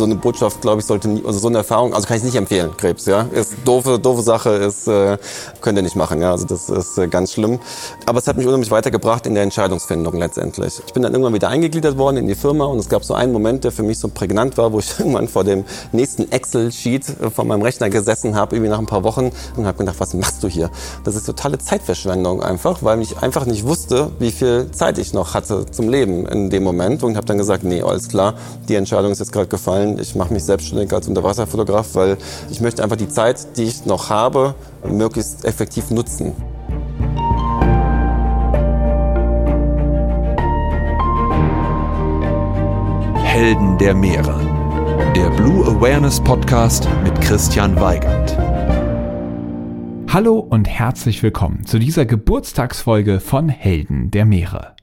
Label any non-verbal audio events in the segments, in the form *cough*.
so eine Botschaft, glaube ich, sollte nie, also so eine Erfahrung, also kann ich nicht empfehlen, Krebs, ja. Ist doofe, doofe Sache, ist, äh, könnt ihr nicht machen, ja. Also das ist äh, ganz schlimm. Aber es hat mich unheimlich weitergebracht in der Entscheidungsfindung letztendlich. Ich bin dann irgendwann wieder eingegliedert worden in die Firma und es gab so einen Moment, der für mich so prägnant war, wo ich *laughs* irgendwann vor dem nächsten Excel-Sheet äh, von meinem Rechner gesessen habe, irgendwie nach ein paar Wochen und habe gedacht, was machst du hier? Das ist totale Zeitverschwendung einfach, weil ich einfach nicht wusste, wie viel Zeit ich noch hatte zum Leben in dem Moment und habe dann gesagt, nee, alles klar, die Entscheidung ist jetzt gerade gefallen. Ich mache mich selbstständig als Unterwasserfotograf, weil ich möchte einfach die Zeit, die ich noch habe, möglichst effektiv nutzen. Helden der Meere. Der Blue Awareness Podcast mit Christian Weigand. Hallo und herzlich willkommen zu dieser Geburtstagsfolge von Helden der Meere.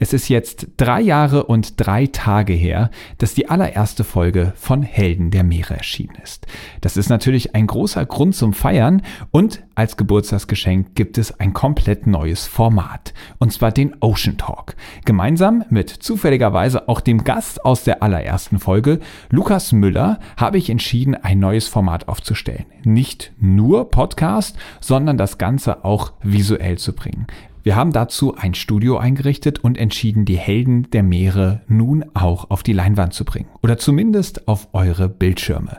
Es ist jetzt drei Jahre und drei Tage her, dass die allererste Folge von Helden der Meere erschienen ist. Das ist natürlich ein großer Grund zum Feiern und als Geburtstagsgeschenk gibt es ein komplett neues Format. Und zwar den Ocean Talk. Gemeinsam mit zufälligerweise auch dem Gast aus der allerersten Folge, Lukas Müller, habe ich entschieden, ein neues Format aufzustellen. Nicht nur Podcast, sondern das Ganze auch visuell zu bringen. Wir haben dazu ein Studio eingerichtet und entschieden, die Helden der Meere nun auch auf die Leinwand zu bringen. Oder zumindest auf eure Bildschirme.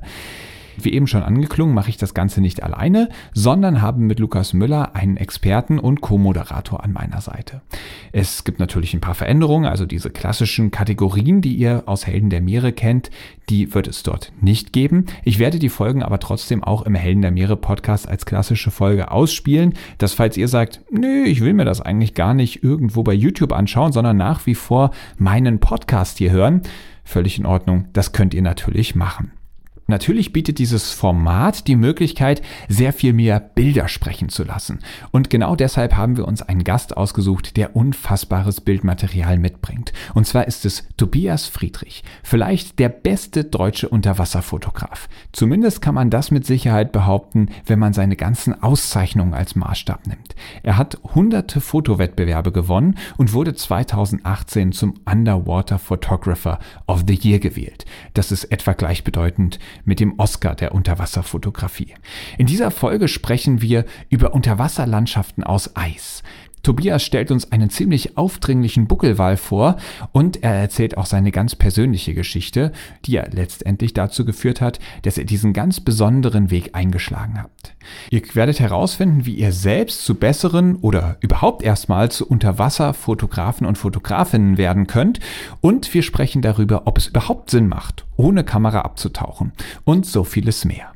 Wie eben schon angeklungen, mache ich das Ganze nicht alleine, sondern habe mit Lukas Müller einen Experten und Co-Moderator an meiner Seite. Es gibt natürlich ein paar Veränderungen, also diese klassischen Kategorien, die ihr aus Helden der Meere kennt, die wird es dort nicht geben. Ich werde die Folgen aber trotzdem auch im Helden der Meere Podcast als klassische Folge ausspielen, dass falls ihr sagt, nö, ich will mir das eigentlich gar nicht irgendwo bei YouTube anschauen, sondern nach wie vor meinen Podcast hier hören, völlig in Ordnung, das könnt ihr natürlich machen. Natürlich bietet dieses Format die Möglichkeit, sehr viel mehr Bilder sprechen zu lassen. Und genau deshalb haben wir uns einen Gast ausgesucht, der unfassbares Bildmaterial mitbringt. Und zwar ist es Tobias Friedrich, vielleicht der beste deutsche Unterwasserfotograf. Zumindest kann man das mit Sicherheit behaupten, wenn man seine ganzen Auszeichnungen als Maßstab nimmt. Er hat hunderte Fotowettbewerbe gewonnen und wurde 2018 zum Underwater Photographer of the Year gewählt. Das ist etwa gleichbedeutend mit dem Oscar der Unterwasserfotografie. In dieser Folge sprechen wir über Unterwasserlandschaften aus Eis. Tobias stellt uns einen ziemlich aufdringlichen Buckelwal vor und er erzählt auch seine ganz persönliche Geschichte, die ja letztendlich dazu geführt hat, dass er diesen ganz besonderen Weg eingeschlagen hat. Ihr werdet herausfinden, wie ihr selbst zu besseren oder überhaupt erstmal zu Unterwasserfotografen und Fotografinnen werden könnt und wir sprechen darüber, ob es überhaupt Sinn macht, ohne Kamera abzutauchen und so vieles mehr.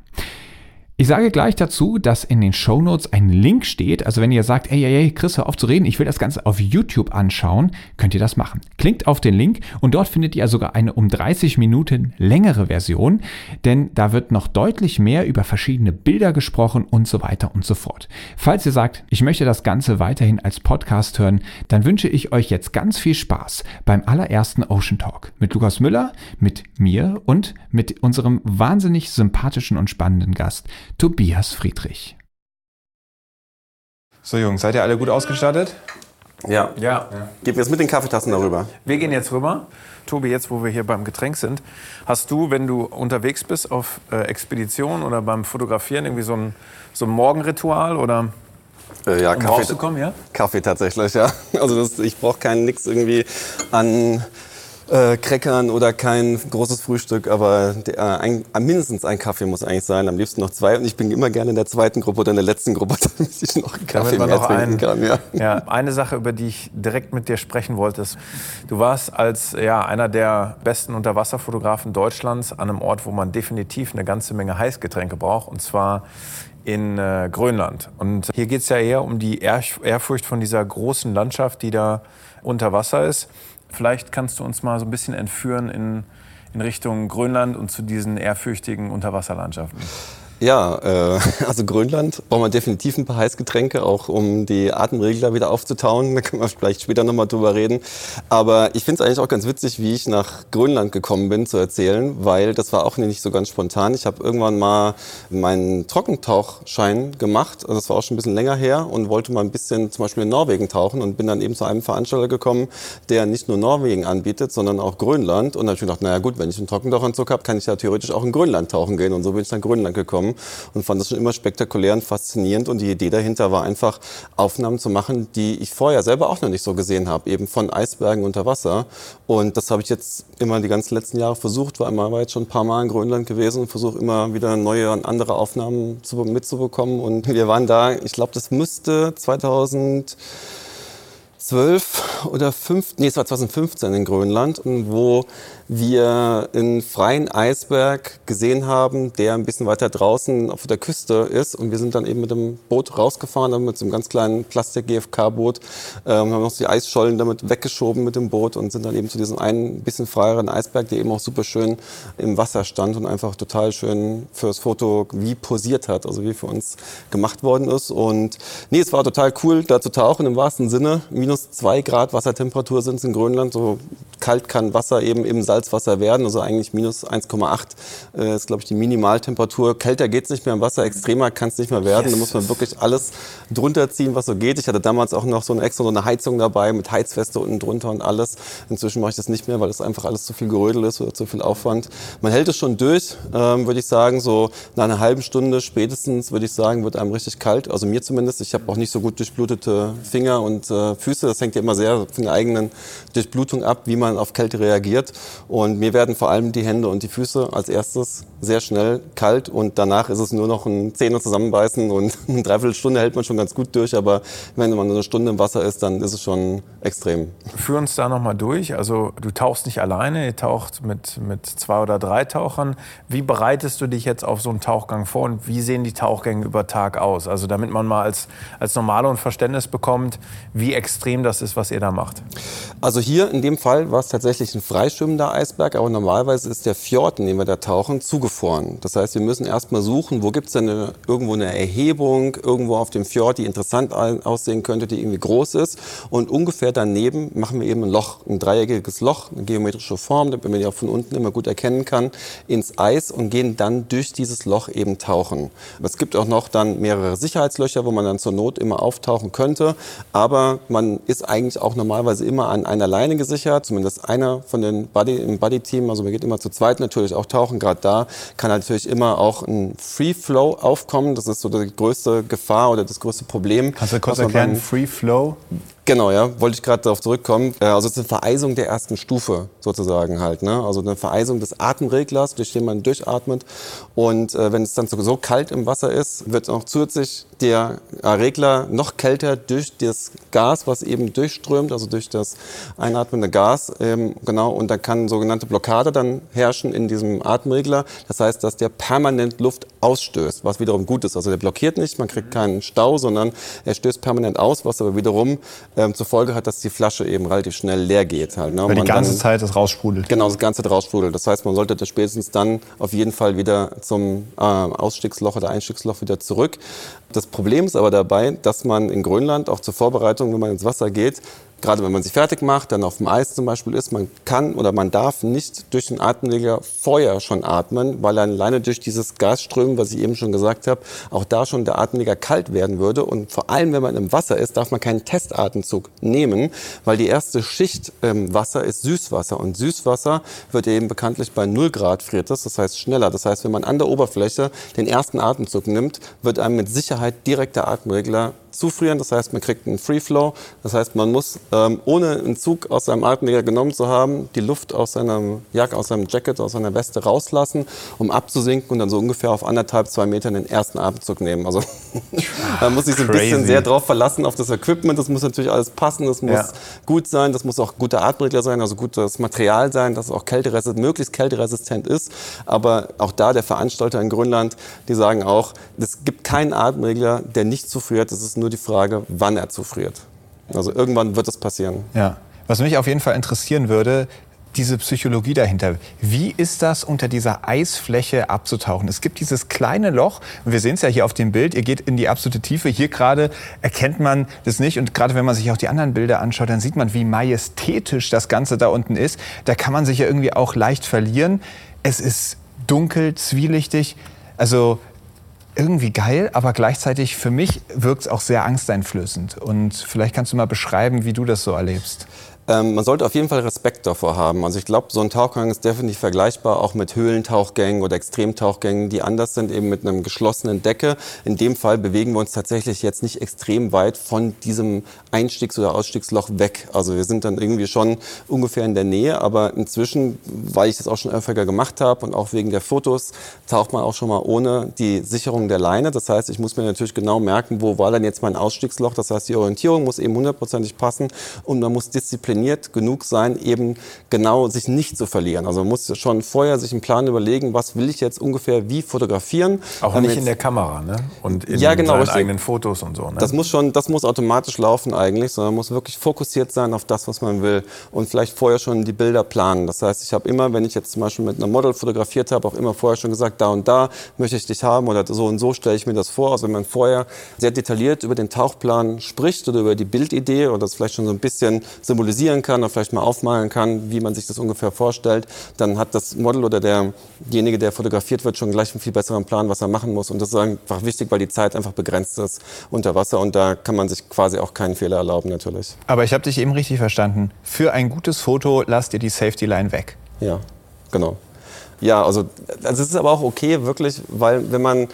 Ich sage gleich dazu, dass in den Show Notes ein Link steht. Also wenn ihr sagt, ey, ey, ey, Chris, hör auf zu reden, ich will das Ganze auf YouTube anschauen, könnt ihr das machen. Klickt auf den Link und dort findet ihr sogar eine um 30 Minuten längere Version, denn da wird noch deutlich mehr über verschiedene Bilder gesprochen und so weiter und so fort. Falls ihr sagt, ich möchte das Ganze weiterhin als Podcast hören, dann wünsche ich euch jetzt ganz viel Spaß beim allerersten Ocean Talk mit Lukas Müller, mit mir und mit unserem wahnsinnig sympathischen und spannenden Gast Tobias Friedrich. So Jungs, seid ihr alle gut ausgestattet? Ja. Ja. Gib jetzt mit den Kaffeetassen darüber. Wir gehen jetzt rüber. Tobi, jetzt wo wir hier beim Getränk sind, hast du, wenn du unterwegs bist auf äh, Expedition oder beim Fotografieren, irgendwie so ein, so ein Morgenritual oder Äh, ja, um Kaffee, rauszukommen, ja? Kaffee tatsächlich, ja. Also das, ich brauche keinen nix irgendwie an äh, Crackern oder kein großes Frühstück, aber der, äh, ein, mindestens ein Kaffee muss eigentlich sein. Am liebsten noch zwei. Und ich bin immer gerne in der zweiten Gruppe oder in der letzten Gruppe, *laughs* damit ich noch einen Kaffee mehr noch trinken einen- kann. Ja. Ja, eine Sache, über die ich direkt mit dir sprechen wollte, ist, du warst als ja, einer der besten Unterwasserfotografen Deutschlands an einem Ort, wo man definitiv eine ganze Menge Heißgetränke braucht, und zwar in äh, Grönland. Und hier geht es ja eher um die Ehrf- Ehrfurcht von dieser großen Landschaft, die da unter Wasser ist. Vielleicht kannst du uns mal so ein bisschen entführen in, in Richtung Grönland und zu diesen ehrfürchtigen Unterwasserlandschaften. Ja, äh, *laughs* also Grönland braucht man definitiv ein paar Heißgetränke, auch um die Atemregler wieder aufzutauen. Da können wir vielleicht später nochmal drüber reden. Aber ich finde es eigentlich auch ganz witzig, wie ich nach Grönland gekommen bin zu erzählen, weil das war auch nicht so ganz spontan. Ich habe irgendwann mal meinen Trockentauchschein gemacht, also das war auch schon ein bisschen länger her und wollte mal ein bisschen zum Beispiel in Norwegen tauchen und bin dann eben zu einem Veranstalter gekommen, der nicht nur Norwegen anbietet, sondern auch Grönland. Und dann habe ich gedacht, naja gut, wenn ich einen Trockentauchanzug habe, kann ich ja theoretisch auch in Grönland tauchen gehen. Und so bin ich nach Grönland gekommen und fand das schon immer spektakulär und faszinierend. Und die Idee dahinter war einfach, Aufnahmen zu machen, die ich vorher selber auch noch nicht so gesehen habe, eben von Eisbergen unter Wasser. Und das habe ich jetzt immer die ganzen letzten Jahre versucht, war immer war jetzt schon ein paar Mal in Grönland gewesen und versuche immer wieder neue und andere Aufnahmen zu, mitzubekommen. Und *laughs* wir waren da, ich glaube, das müsste 2000 12 oder 5, nee, es war 2015 in Grönland, wo wir einen freien Eisberg gesehen haben, der ein bisschen weiter draußen auf der Küste ist. Und wir sind dann eben mit dem Boot rausgefahren, mit so einem ganz kleinen Plastik-GFK-Boot, ähm, haben noch die Eisschollen damit weggeschoben mit dem Boot und sind dann eben zu diesem einen bisschen freieren Eisberg, der eben auch super schön im Wasser stand und einfach total schön fürs Foto wie posiert hat, also wie für uns gemacht worden ist. Und nee, es war total cool, da zu tauchen im wahrsten Sinne. Minus zwei Grad Wassertemperatur sind es in Grönland, so kalt kann Wasser eben im Salzwasser werden, also eigentlich minus 1,8 äh, ist, glaube ich, die Minimaltemperatur. Kälter geht es nicht mehr im Wasser, extremer kann es nicht mehr werden. Yes. Da muss man wirklich alles drunter ziehen, was so geht. Ich hatte damals auch noch so eine extra so eine Heizung dabei mit Heizweste unten drunter und alles. Inzwischen mache ich das nicht mehr, weil das einfach alles zu viel Gerödel ist oder zu viel Aufwand. Man hält es schon durch, ähm, würde ich sagen, so nach einer halben Stunde spätestens, würde ich sagen, wird einem richtig kalt. Also mir zumindest. Ich habe auch nicht so gut durchblutete Finger und äh, Füße. Das hängt ja immer sehr von der eigenen Durchblutung ab, wie man man auf Kälte reagiert. Und mir werden vor allem die Hände und die Füße als erstes sehr schnell kalt und danach ist es nur noch ein Zähne zusammenbeißen und *laughs* eine Dreiviertelstunde hält man schon ganz gut durch, aber wenn man eine Stunde im Wasser ist, dann ist es schon extrem. Führ uns da nochmal durch. Also du tauchst nicht alleine, ihr taucht mit, mit zwei oder drei Tauchern. Wie bereitest du dich jetzt auf so einen Tauchgang vor und wie sehen die Tauchgänge über Tag aus? Also damit man mal als, als Normale und Verständnis bekommt, wie extrem das ist, was ihr da macht. Also hier in dem Fall war es tatsächlich ein freischwimmender Eisberg, aber normalerweise ist der Fjord, in dem wir da tauchen, zugefroren. Das heißt, wir müssen erstmal suchen, wo gibt es denn eine, irgendwo eine Erhebung, irgendwo auf dem Fjord, die interessant aussehen könnte, die irgendwie groß ist. Und ungefähr daneben machen wir eben ein Loch, ein dreieckiges Loch, eine geometrische Form, damit man die auch von unten immer gut erkennen kann, ins Eis und gehen dann durch dieses Loch eben tauchen. Es gibt auch noch dann mehrere Sicherheitslöcher, wo man dann zur Not immer auftauchen könnte. Aber man ist eigentlich auch normalerweise immer an einer Leine gesichert, zumindest einer von den Buddy, im Buddy-Team, also man geht immer zu zweit natürlich auch tauchen, gerade da kann natürlich immer auch ein Free Flow aufkommen. Das ist so die größte Gefahr oder das größte Problem. Kannst du kurz erklären, Free Flow? Genau, ja, wollte ich gerade darauf zurückkommen. Äh, also es ist eine Vereisung der ersten Stufe sozusagen halt, ne? Also eine Vereisung des Atemreglers, durch den man durchatmet. Und äh, wenn es dann so kalt im Wasser ist, wird auch zusätzlich der Regler noch kälter durch das Gas, was eben durchströmt, also durch das einatmende Gas, ähm, genau. Und da kann sogenannte Blockade dann herrschen in diesem Atemregler. Das heißt, dass der permanent Luft ausstößt, was wiederum gut ist. Also der blockiert nicht, man kriegt keinen Stau, sondern er stößt permanent aus, was aber wiederum ähm, zur Folge hat, dass die Flasche eben relativ schnell leer geht. Halt, ne? Weil die ganze dann, Zeit das raussprudelt. Genau, das ganze Zeit raussprudelt. Das heißt, man sollte das spätestens dann auf jeden Fall wieder zum äh, Ausstiegsloch oder Einstiegsloch wieder zurück. Das Problem ist aber dabei, dass man in Grönland auch zur Vorbereitung, wenn man ins Wasser geht, gerade wenn man sich fertig macht, dann auf dem Eis zum Beispiel ist, man kann oder man darf nicht durch den Atemleger vorher schon atmen, weil alleine durch dieses Gasströmen, was ich eben schon gesagt habe, auch da schon der Atemleger kalt werden würde. Und vor allem, wenn man im Wasser ist, darf man keinen Testatemzug nehmen, weil die erste Schicht im Wasser ist Süßwasser. Und Süßwasser wird eben bekanntlich bei 0 Grad friert das, das heißt schneller. Das heißt, wenn man an der Oberfläche den ersten Atemzug nimmt, wird einem mit Sicherheit direkt der Atemregler zufrieren. Das heißt, man kriegt einen Free Flow. Das heißt, man muss, ähm, ohne einen Zug aus seinem Atemleger genommen zu haben, die Luft aus seinem Jacke, aus seinem Jacket, aus seiner Weste rauslassen, um abzusinken und dann so ungefähr auf anderthalb, zwei Metern den ersten Atemzug nehmen. Also *laughs* da muss ich so ein Crazy. bisschen sehr drauf verlassen, auf das Equipment. Das muss natürlich alles passen, das muss ja. gut sein, das muss auch guter Atemregler sein, also gutes Material sein, das auch kälteresistent, möglichst kälteresistent ist. Aber auch da der Veranstalter in Grönland, die sagen auch, es gibt keinen Atemregler, der nicht zufriert. Das ist nur die Frage, wann er zufriert. Also irgendwann wird es passieren. Ja. Was mich auf jeden Fall interessieren würde, diese Psychologie dahinter. Wie ist das, unter dieser Eisfläche abzutauchen? Es gibt dieses kleine Loch, wir sehen es ja hier auf dem Bild, ihr geht in die absolute Tiefe. Hier gerade erkennt man das nicht. Und gerade wenn man sich auch die anderen Bilder anschaut, dann sieht man, wie majestätisch das Ganze da unten ist. Da kann man sich ja irgendwie auch leicht verlieren. Es ist dunkel, zwielichtig. Also irgendwie geil, aber gleichzeitig für mich wirkt es auch sehr angsteinflößend. Und vielleicht kannst du mal beschreiben, wie du das so erlebst. Ähm, man sollte auf jeden Fall Respekt davor haben. Also ich glaube, so ein Tauchgang ist definitiv vergleichbar auch mit Höhlentauchgängen oder Extremtauchgängen, die anders sind, eben mit einem geschlossenen Decke. In dem Fall bewegen wir uns tatsächlich jetzt nicht extrem weit von diesem Einstiegs- oder Ausstiegsloch weg. Also wir sind dann irgendwie schon ungefähr in der Nähe, aber inzwischen, weil ich das auch schon öfter gemacht habe und auch wegen der Fotos, taucht man auch schon mal ohne die Sicherung der Leine. Das heißt, ich muss mir natürlich genau merken, wo war dann jetzt mein Ausstiegsloch. Das heißt, die Orientierung muss eben hundertprozentig passen und man muss diszipliniert diszipliniert genug sein, eben genau sich nicht zu verlieren. Also man muss schon vorher sich einen Plan überlegen, was will ich jetzt ungefähr wie fotografieren. Auch nicht in der Kamera, ne? Und in ja, genau, seinen eigenen Fotos und so. Ne? Das muss schon, das muss automatisch laufen eigentlich, sondern man muss wirklich fokussiert sein auf das, was man will und vielleicht vorher schon die Bilder planen. Das heißt, ich habe immer, wenn ich jetzt zum Beispiel mit einem Model fotografiert habe, auch immer vorher schon gesagt, da und da möchte ich dich haben oder so und so stelle ich mir das vor. Also wenn man vorher sehr detailliert über den Tauchplan spricht oder über die Bildidee oder das vielleicht schon so ein bisschen symbolisiert skizzieren kann oder vielleicht mal aufmalen kann, wie man sich das ungefähr vorstellt, dann hat das Model oder derjenige, der fotografiert wird, schon gleich einen viel besseren Plan, was er machen muss. Und das ist einfach wichtig, weil die Zeit einfach begrenzt ist unter Wasser und da kann man sich quasi auch keinen Fehler erlauben natürlich. Aber ich habe dich eben richtig verstanden. Für ein gutes Foto lasst ihr die Safety Line weg. Ja, genau. Ja, also, also es ist aber auch okay, wirklich, weil wenn man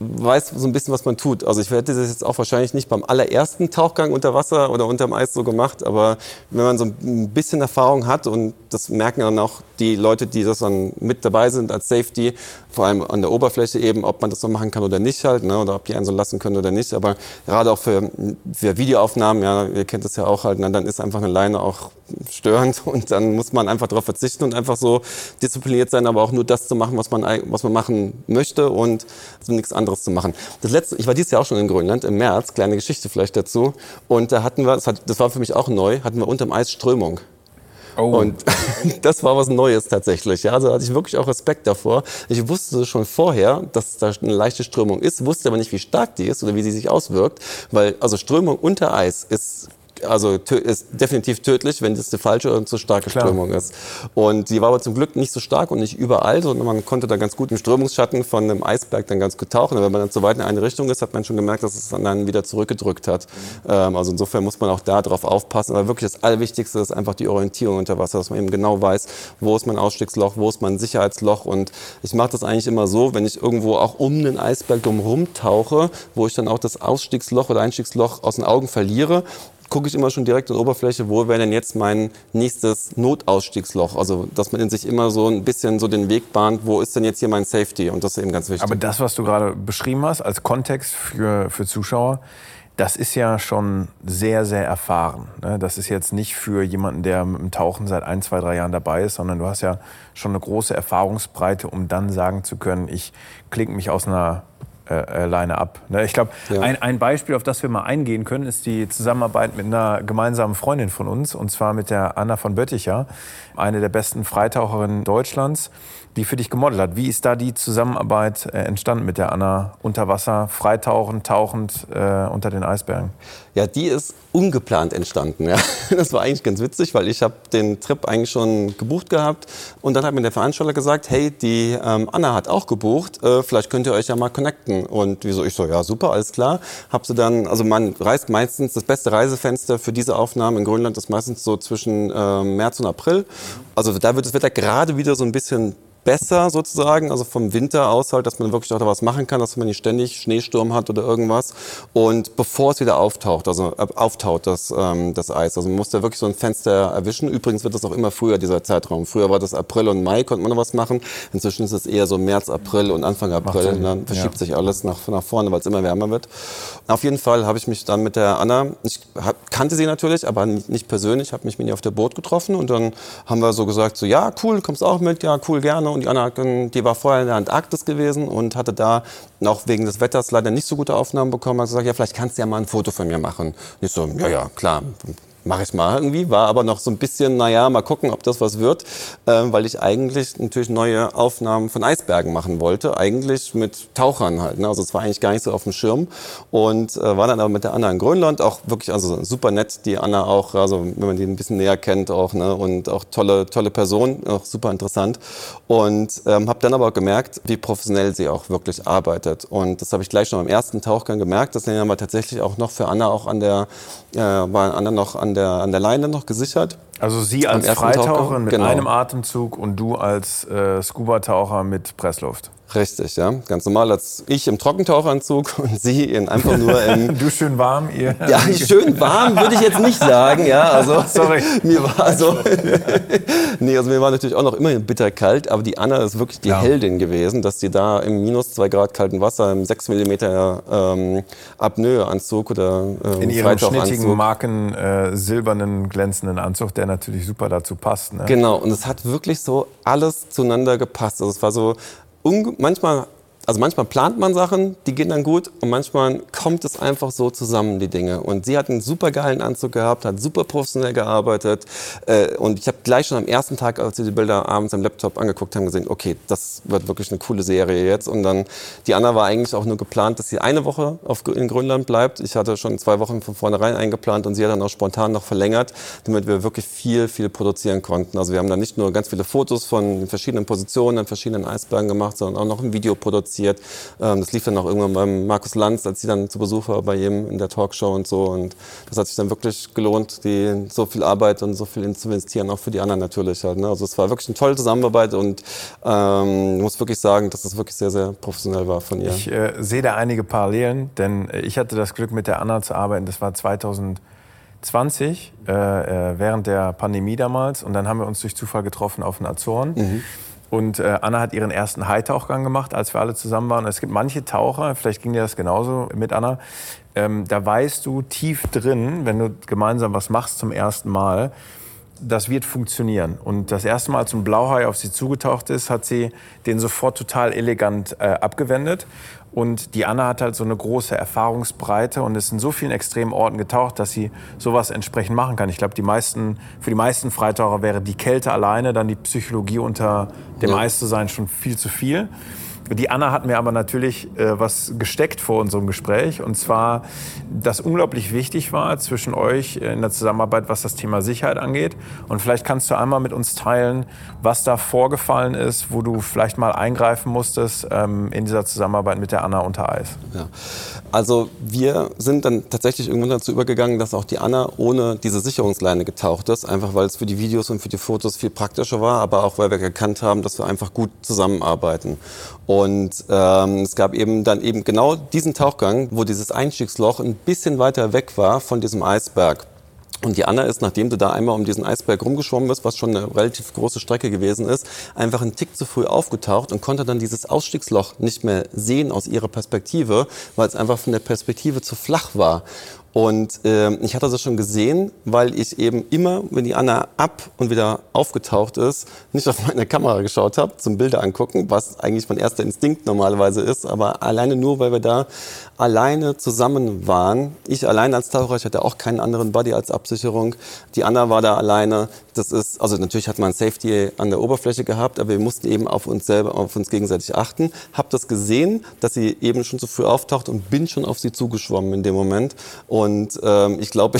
weiß so ein bisschen, was man tut. Also ich hätte das jetzt auch wahrscheinlich nicht beim allerersten Tauchgang unter Wasser oder unterm Eis so gemacht, aber wenn man so ein bisschen Erfahrung hat und das merken dann auch die Leute, die das dann mit dabei sind als Safety, vor allem an der Oberfläche eben, ob man das so machen kann oder nicht halt, ne, oder ob die einen so lassen können oder nicht. Aber gerade auch für, für Videoaufnahmen, ja, ihr kennt das ja auch halt, ne, dann ist einfach eine Leine auch störend *laughs* und dann muss man einfach darauf verzichten und einfach so diszipliniert sein, aber auch nur das zu machen, was man, was man machen möchte und so nichts anderes zu machen. Das letzte, ich war dieses Jahr auch schon in Grönland im März, kleine Geschichte vielleicht dazu und da hatten wir, das war für mich auch neu, hatten wir unterm Eis Strömung. Oh. Und *laughs* das war was Neues tatsächlich. Ja, also hatte ich wirklich auch Respekt davor. Ich wusste schon vorher, dass da eine leichte Strömung ist, wusste aber nicht, wie stark die ist oder wie sie sich auswirkt, weil also Strömung unter Eis ist also ist definitiv tödlich, wenn das die falsche oder zu starke Klar. Strömung ist. Und die war aber zum Glück nicht so stark und nicht überall, sondern man konnte da ganz gut im Strömungsschatten von einem Eisberg dann ganz gut tauchen. Und wenn man dann zu weit in eine Richtung ist, hat man schon gemerkt, dass es dann wieder zurückgedrückt hat. Mhm. also insofern muss man auch da drauf aufpassen. Aber wirklich das Allerwichtigste ist einfach die Orientierung unter Wasser, dass man eben genau weiß, wo ist mein Ausstiegsloch, wo ist mein Sicherheitsloch. Und ich mache das eigentlich immer so, wenn ich irgendwo auch um den Eisberg drumherum tauche, wo ich dann auch das Ausstiegsloch oder Einstiegsloch aus den Augen verliere, gucke ich immer schon direkt an die Oberfläche, wo wäre denn jetzt mein nächstes Notausstiegsloch? Also, dass man in sich immer so ein bisschen so den Weg bahnt, wo ist denn jetzt hier mein Safety? Und das ist eben ganz wichtig. Aber das, was du gerade beschrieben hast, als Kontext für, für Zuschauer, das ist ja schon sehr, sehr erfahren. Ne? Das ist jetzt nicht für jemanden, der mit dem Tauchen seit ein, zwei, drei Jahren dabei ist, sondern du hast ja schon eine große Erfahrungsbreite, um dann sagen zu können, ich klinge mich aus einer äh, Leine ab. Ne? Ich glaube, ja. ein, ein Beispiel, auf das wir mal eingehen können, ist die Zusammenarbeit mit einer gemeinsamen Freundin von uns, und zwar mit der Anna von Bötticher, eine der besten Freitaucherinnen Deutschlands die für dich gemodelt hat. Wie ist da die Zusammenarbeit äh, entstanden mit der Anna? Unter Wasser, freitauchend, tauchend äh, unter den Eisbergen? Ja, die ist ungeplant entstanden. Ja. *laughs* Das war eigentlich ganz witzig, weil ich habe den Trip eigentlich schon gebucht gehabt und dann hat mir der Veranstalter gesagt, hey, die ähm, Anna hat auch gebucht, äh, vielleicht könnt ihr euch ja mal connecten. Und wieso? Ich so, ja super, alles klar. Hab sie dann, also man reist meistens, das beste Reisefenster für diese Aufnahmen in Grönland ist meistens so zwischen äh, März und April. Also da wird das Wetter gerade wieder so ein bisschen besser sozusagen, also vom Winter aus halt, dass man wirklich auch da was machen kann, dass man nicht ständig Schneesturm hat oder irgendwas. Und bevor es wieder auftaucht, also äh, auftaut das, ähm, das Eis. Also man muss da wirklich so ein Fenster erwischen. Übrigens wird das auch immer früher, dieser Zeitraum. Früher war das April und Mai, konnte man noch was machen. Inzwischen ist es eher so März, April und Anfang April. Und dann verschiebt ja. sich alles nach, nach vorne, weil es immer wärmer wird. Auf jeden Fall habe ich mich dann mit der Anna, ich hab, kannte sie natürlich, aber nicht, persönlich, habe mich mit ihr auf der Boot getroffen und dann haben wir so gesagt, so ja, cool, kommst auch mit, ja, cool, gerne und die Anna, die war vorher in der Antarktis gewesen und hatte da auch wegen des Wetters leider nicht so gute Aufnahmen bekommen. Hat gesagt, ja, vielleicht kannst du ja mal ein Foto von mir machen. Und ich so, ja, ja, klar, mache ich mal irgendwie. War aber noch so ein bisschen, naja, mal gucken, ob das was wird, äh, weil ich eigentlich natürlich neue Aufnahmen von Eisbergen machen wollte. Eigentlich mit Tauchern halt. Ne? Also es war eigentlich gar nicht so auf dem Schirm. Und äh, war dann aber mit der Anna in Grönland auch wirklich, also super nett, die Anna auch, also wenn man die ein bisschen näher kennt auch, ne? und auch tolle, tolle Person, auch super interessant. Und ähm, habe dann aber gemerkt, wie professionell sie auch wirklich arbeitet. Und das habe ich gleich schon am ersten Tauchgang gemerkt. Das sind aber tatsächlich auch noch für Anna auch an der, äh, war Anna noch an der, an der Leine noch gesichert. Also sie als Freitaucherin mit genau. einem Atemzug und du als äh, Scuba-Taucher mit Pressluft. Richtig, ja. Ganz normal als ich im Trockentauchanzug *laughs* und sie in einfach nur im... *laughs* du schön warm, ihr... Ja, schön warm würde ich jetzt nicht sagen, ja. Also, *laughs* Sorry. Mir war so... nee, also mir war natürlich auch noch immer bitter kalt, aber die Anna ist wirklich die ja. Heldin gewesen, dass sie da im minus zwei Grad kalten Wasser im 6 mm ähm, Apnoe-Anzug oder ähm, In ihrem schnittigen, marken äh, silbernen, glänzenden Anzug, der natürlich super dazu passt. Ne? Genau, und es hat wirklich so alles zueinander gepasst. Also es war so manchmal also manchmal plant man Sachen, die gehen dann gut und manchmal kommt es einfach so zusammen, die Dinge. Und sie hat einen super geilen Anzug gehabt, hat super professionell gearbeitet äh, und ich habe gleich schon am ersten Tag, als wir die Bilder abends am Laptop angeguckt haben, gesehen, okay, das wird wirklich eine coole Serie jetzt. Und dann, die Anna war eigentlich auch nur geplant, dass sie eine Woche auf, in Grönland bleibt. Ich hatte schon zwei Wochen von vornherein eingeplant und sie hat dann auch spontan noch verlängert, damit wir wirklich viel, viel produzieren konnten. Also wir haben dann nicht nur ganz viele Fotos von verschiedenen Positionen an verschiedenen Eisbergen gemacht, sondern auch noch ein Video produziert produziert. Ähm, das lief dann auch irgendwann beim Markus Lanz, als sie dann zu Besuch war bei ihm in der Talkshow und so. Und das hat sich dann wirklich gelohnt, die so viel Arbeit und so viel zu investieren, auch für die anderen natürlich halt. Ne? Also es war wirklich eine tolle Zusammenarbeit und ähm, muss wirklich sagen, dass es das wirklich sehr, sehr professionell war von ihr. Ich äh, sehe da einige Parallelen, denn ich hatte das Glück, mit der Anna zu arbeiten. Das war 2020, äh, äh, während der Pandemie damals. Und dann haben wir uns durch Zufall getroffen auf den Azoren. Mhm. Und äh, Anna hat ihren ersten Hightauchgang gemacht, als wir alle zusammen waren. Es gibt manche Taucher, vielleicht ging dir das genauso mit Anna, ähm, da weißt du tief drin, wenn du gemeinsam was machst zum ersten Mal, das wird funktionieren. Und das erste Mal, als ein Blauhai auf sie zugetaucht ist, hat sie den sofort total elegant äh, abgewendet. Und die Anna hat halt so eine große Erfahrungsbreite und ist in so vielen extremen Orten getaucht, dass sie sowas entsprechend machen kann. Ich glaube, die meisten, für die meisten Freitaucher wäre die Kälte alleine, dann die Psychologie unter dem ja. Eis zu sein schon viel zu viel. Die Anna hat mir aber natürlich äh, was gesteckt vor unserem Gespräch. Und zwar, dass unglaublich wichtig war zwischen euch in der Zusammenarbeit, was das Thema Sicherheit angeht. Und vielleicht kannst du einmal mit uns teilen, was da vorgefallen ist, wo du vielleicht mal eingreifen musstest ähm, in dieser Zusammenarbeit mit der Anna unter Eis. Ja. Also wir sind dann tatsächlich irgendwann dazu übergegangen, dass auch die Anna ohne diese Sicherungsleine getaucht ist, einfach weil es für die Videos und für die Fotos viel praktischer war, aber auch weil wir erkannt haben, dass wir einfach gut zusammenarbeiten. Und ähm, es gab eben dann eben genau diesen Tauchgang, wo dieses Einstiegsloch ein bisschen weiter weg war von diesem Eisberg. Und die Anna ist, nachdem du da einmal um diesen Eisberg rumgeschwommen bist, was schon eine relativ große Strecke gewesen ist, einfach einen Tick zu früh aufgetaucht und konnte dann dieses Ausstiegsloch nicht mehr sehen aus ihrer Perspektive, weil es einfach von der Perspektive zu flach war. Und äh, ich hatte das schon gesehen, weil ich eben immer, wenn die Anna ab und wieder aufgetaucht ist, nicht auf meine Kamera geschaut habe, zum Bilder angucken, was eigentlich mein erster Instinkt normalerweise ist, aber alleine nur, weil wir da alleine zusammen waren. Ich allein als Taucher, ich hatte auch keinen anderen Buddy als Absicherung. Die Anna war da alleine. Das ist, also natürlich hat man Safety an der Oberfläche gehabt, aber wir mussten eben auf uns selber, auf uns gegenseitig achten. Hab das gesehen, dass sie eben schon zu früh auftaucht und bin schon auf sie zugeschwommen in dem Moment. Und ähm, ich glaube,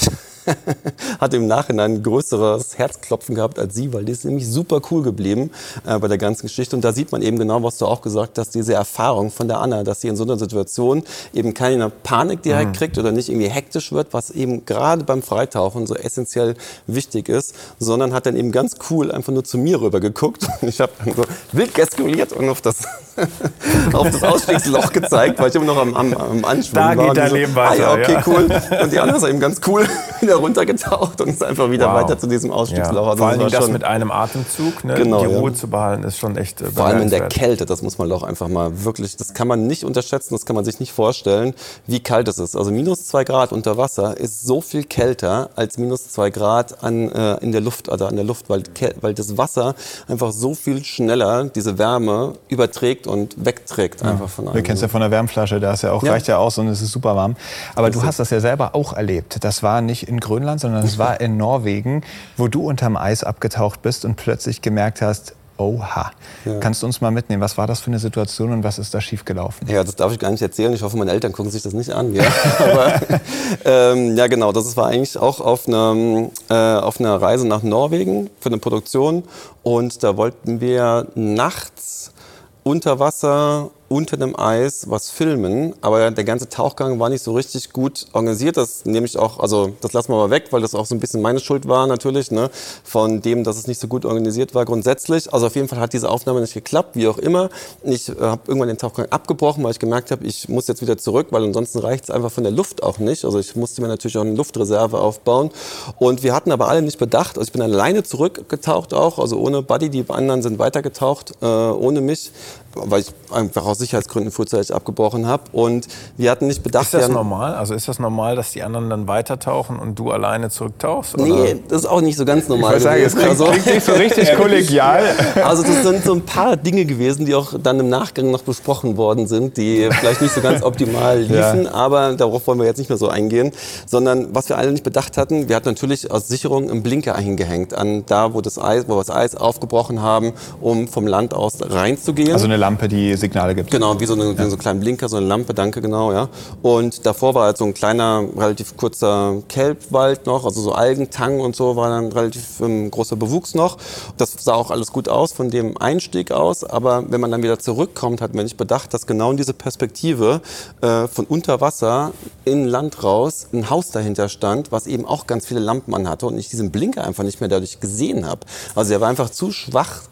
*laughs* hatte im Nachhinein ein größeres Herzklopfen gehabt als sie, weil die ist nämlich super cool geblieben äh, bei der ganzen Geschichte. Und da sieht man eben genau, was du auch gesagt hast, diese Erfahrung von der Anna, dass sie in so einer Situation eben keine Panik direkt mhm. kriegt oder nicht irgendwie hektisch wird, was eben gerade beim Freitauchen so essentiell wichtig ist, sondern hat dann eben ganz cool einfach nur zu mir rüber geguckt. *laughs* Und ich habe dann so wild gestikuliert und auf das, *laughs* auf das Ausstiegsloch gezeigt, weil ich immer noch am, am, am Anschwimmen da war. Da geht dein so, Leben weiter. Ah, ja, okay, ja. cool. *laughs* Und die Anna ist eben ganz cool *laughs* wieder runtergetaucht und ist einfach wieder wow. weiter zu diesem Ausstiegsloch. Ja. Also Vor allem das, das mit einem Atemzug, ne? genau, die Ruhe zu behalten, ist schon echt äh, Vor allem in der Kälte, das muss man doch einfach mal wirklich, das kann man nicht unterschätzen, das kann man sich nicht vorstellen, wie kalt es ist. Also minus zwei Grad unter Wasser ist so viel kälter als minus zwei Grad an, äh, in der Luft, also an der Luft, weil, weil das Wasser einfach so viel schneller diese Wärme überträgt und wegträgt ja. einfach von einem. Wir kennen es ja von der Wärmflasche, da ist ja auch, ja. reicht ja aus und es ist super warm. Aber du hast das ja selber auch erlebt. Das war nicht in Grönland, sondern es war in Norwegen, wo du unterm Eis abgetaucht bist und plötzlich gemerkt hast, Oha. Ja. Kannst du uns mal mitnehmen? Was war das für eine Situation und was ist da schiefgelaufen? Ja, das darf ich gar nicht erzählen. Ich hoffe, meine Eltern gucken sich das nicht an. Ja, *laughs* Aber, ähm, ja genau. Das war eigentlich auch auf einer, äh, auf einer Reise nach Norwegen für eine Produktion. Und da wollten wir nachts unter Wasser unter dem Eis was filmen, aber der ganze Tauchgang war nicht so richtig gut organisiert. Das nehme ich auch, also das lassen wir mal weg, weil das auch so ein bisschen meine Schuld war natürlich, ne? von dem, dass es nicht so gut organisiert war grundsätzlich. Also auf jeden Fall hat diese Aufnahme nicht geklappt, wie auch immer. Ich äh, habe irgendwann den Tauchgang abgebrochen, weil ich gemerkt habe, ich muss jetzt wieder zurück, weil ansonsten reicht es einfach von der Luft auch nicht. Also ich musste mir natürlich auch eine Luftreserve aufbauen. Und wir hatten aber alle nicht bedacht, also ich bin alleine zurückgetaucht auch, also ohne Buddy, die anderen sind weitergetaucht, äh, ohne mich, weil ich einfach aus Sicherheitsgründen frühzeitig abgebrochen habe. Und wir hatten nicht bedacht... Ist das normal? Also ist das normal, dass die anderen dann weitertauchen und du alleine zurücktauchst? Oder? Nee, das ist auch nicht so ganz normal. Ich sagen, es klingt, also, klingt nicht so richtig *laughs* kollegial. Also das sind so ein paar Dinge gewesen, die auch dann im Nachgang noch besprochen worden sind, die vielleicht nicht so ganz optimal *laughs* liefen, ja. aber darauf wollen wir jetzt nicht mehr so eingehen. Sondern was wir alle nicht bedacht hatten, wir hatten natürlich als Sicherung einen Blinker hingehängt, an da, wo das Eis, wo wir das Eis aufgebrochen haben, um vom Land aus reinzugehen. Also eine Lampe, die Signale gibt. Genau, wie so, eine, ja. so ein kleiner Blinker, so eine Lampe, danke, genau, ja. Und davor war halt so ein kleiner, relativ kurzer Kelbwald noch, also so Algentang und so war dann relativ ähm, großer Bewuchs noch. Das sah auch alles gut aus von dem Einstieg aus, aber wenn man dann wieder zurückkommt, hat man nicht bedacht, dass genau in diese Perspektive äh, von unter Wasser in Land raus ein Haus dahinter stand, was eben auch ganz viele Lampen anhatte und ich diesen Blinker einfach nicht mehr dadurch gesehen habe. Also er war einfach zu schwach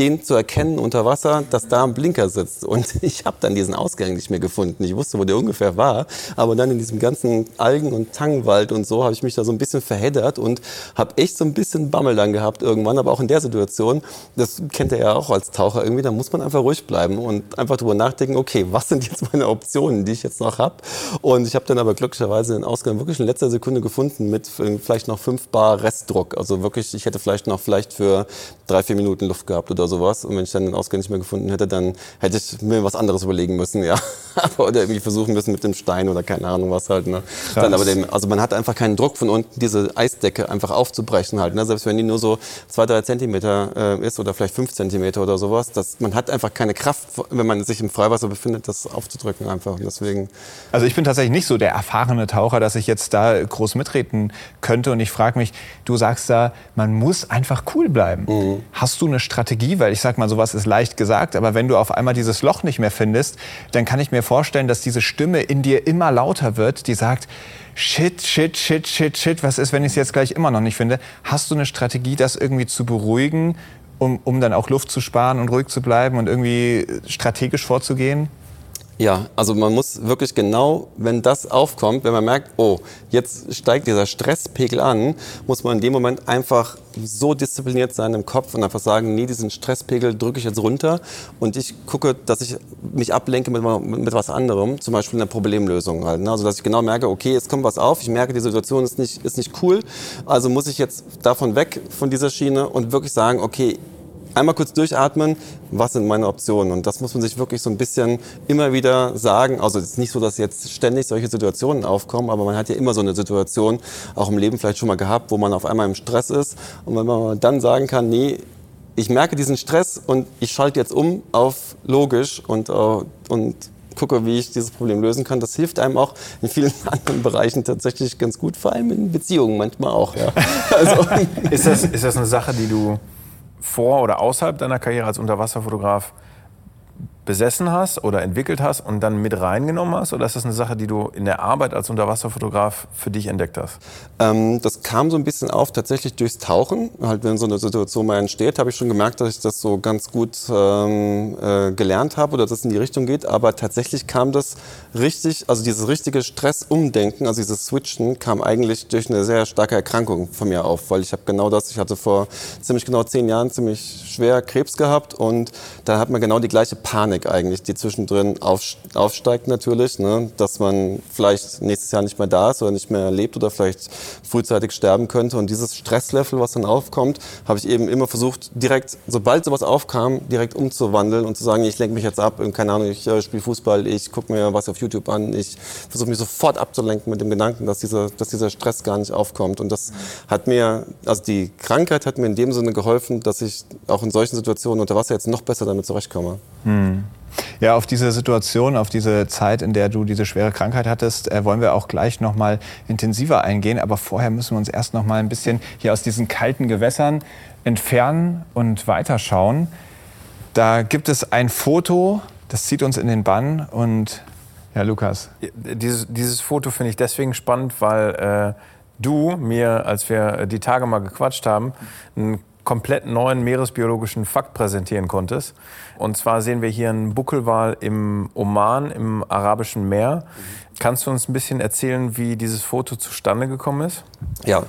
den zu erkennen unter Wasser, dass da ein Blinker sitzt. Und *laughs* ich habe dann diesen Ausgang nicht mehr gefunden. Ich wusste, wo der ungefähr war. Aber dann in diesem ganzen Algen- und Tangwald und so habe ich mich da so ein bisschen verheddert und habe echt so ein bisschen Bammel dann gehabt irgendwann. Aber auch in der Situation, das kennt er ja auch als Taucher irgendwie, da muss man einfach ruhig bleiben und einfach drüber nachdenken, okay, was sind jetzt meine Optionen, die ich jetzt noch habe? Und ich habe dann aber glücklicherweise den Ausgang wirklich in letzter Sekunde gefunden mit vielleicht noch 5 Bar Restdruck. Also wirklich, ich hätte vielleicht noch vielleicht für drei, vier Minuten Luft gehabt oder sowas. Und wenn ich dann den Ausgang nicht mehr gefunden hätte, dann hätte ich mir was anderes überlegen müssen, ja. *laughs* oder irgendwie versuchen müssen mit dem Stein oder keine Ahnung was halt. Ne. Dann aber dem, also man hat einfach keinen Druck von unten, diese Eisdecke einfach aufzubrechen halt. Ne. Selbst wenn die nur so zwei, drei Zentimeter äh, ist oder vielleicht fünf Zentimeter oder sowas, das, man hat einfach keine Kraft, wenn man sich im Freiwasser befindet, das aufzudrücken einfach. Und deswegen. Also ich bin tatsächlich nicht so der erfahrene Taucher, dass ich jetzt da groß mitreden könnte. Und ich frage mich, du sagst da, man muss einfach cool bleiben. Mhm. Hast du eine Strategie? Weil ich sag mal, sowas ist leicht gesagt, aber wenn du auf einmal dieses Loch nicht mehr findest, dann kann ich mir vorstellen, dass diese Stimme in dir immer lauter wird, die sagt, shit, shit, shit, shit, shit, was ist, wenn ich es jetzt gleich immer noch nicht finde? Hast du eine Strategie, das irgendwie zu beruhigen, um, um dann auch Luft zu sparen und ruhig zu bleiben und irgendwie strategisch vorzugehen? Ja, also man muss wirklich genau, wenn das aufkommt, wenn man merkt, oh, jetzt steigt dieser Stresspegel an, muss man in dem Moment einfach so diszipliniert sein im Kopf und einfach sagen, nee, diesen Stresspegel drücke ich jetzt runter und ich gucke, dass ich mich ablenke mit, mit was anderem, zum Beispiel einer Problemlösung halt. Ne? Also dass ich genau merke, okay, jetzt kommt was auf, ich merke, die Situation ist nicht, ist nicht cool, also muss ich jetzt davon weg, von dieser Schiene und wirklich sagen, okay, einmal kurz durchatmen, was sind meine Optionen? Und das muss man sich wirklich so ein bisschen immer wieder sagen. Also es ist nicht so, dass jetzt ständig solche Situationen aufkommen, aber man hat ja immer so eine Situation, auch im Leben vielleicht schon mal gehabt, wo man auf einmal im Stress ist. Und wenn man dann sagen kann, nee, ich merke diesen Stress und ich schalte jetzt um auf logisch und, äh, und gucke, wie ich dieses Problem lösen kann. Das hilft einem auch in vielen *laughs* anderen Bereichen tatsächlich ganz gut, vor allem in Beziehungen manchmal auch. Ja. *laughs* Also. ist, das, ist das eine Sache, die du vor oder außerhalb deiner Karriere als Unterwasserfotograf besessen hast oder entwickelt hast und dann mit reingenommen hast? Oder ist das eine Sache, die du in der Arbeit als Unterwasserfotograf für dich entdeckt hast? Ähm, das kam so ein bisschen auf tatsächlich durchs Tauchen. Halt, wenn so eine Situation mal entsteht, habe ich schon gemerkt, dass ich das so ganz gut ähm, äh, gelernt habe oder dass es in die Richtung geht. Aber tatsächlich kam das richtig, also dieses richtige Stressumdenken, also dieses Switchen, kam eigentlich durch eine sehr starke Erkrankung von mir auf. Weil ich habe genau das, ich hatte vor ziemlich genau zehn Jahren ziemlich schwer Krebs gehabt und da hat man genau die gleiche Panik Dynamik eigentlich, die zwischendrin auf, aufsteigt natürlich, ne? dass man vielleicht nächstes Jahr nicht mehr da ist oder nicht mehr lebt oder vielleicht frühzeitig sterben könnte. Und dieses Stresslevel, was dann aufkommt, habe ich eben immer versucht, direkt, sobald sowas aufkam, direkt umzuwandeln und zu sagen, ich lenke mich jetzt ab, keine Ahnung, ich äh, spiele Fußball, ich gucke mir was auf YouTube an, ich versuche mich sofort abzulenken mit dem Gedanken, dass dieser, dass dieser Stress gar nicht aufkommt. Und das hat mir, also die Krankheit hat mir in dem Sinne geholfen, dass ich auch in solchen Situationen unter Wasser jetzt noch besser damit zurechtkomme. Hm. Ja, auf diese Situation, auf diese Zeit, in der du diese schwere Krankheit hattest, äh, wollen wir auch gleich noch mal intensiver eingehen. Aber vorher müssen wir uns erst noch mal ein bisschen hier aus diesen kalten Gewässern entfernen und weiterschauen. Da gibt es ein Foto, das zieht uns in den Bann und ja, Lukas. Dieses, dieses Foto finde ich deswegen spannend, weil äh, du mir, als wir die Tage mal gequatscht haben, einen komplett neuen meeresbiologischen Fakt präsentieren konntest. Und zwar sehen wir hier einen Buckelwal im Oman, im Arabischen Meer. Kannst du uns ein bisschen erzählen, wie dieses Foto zustande gekommen ist? Ja,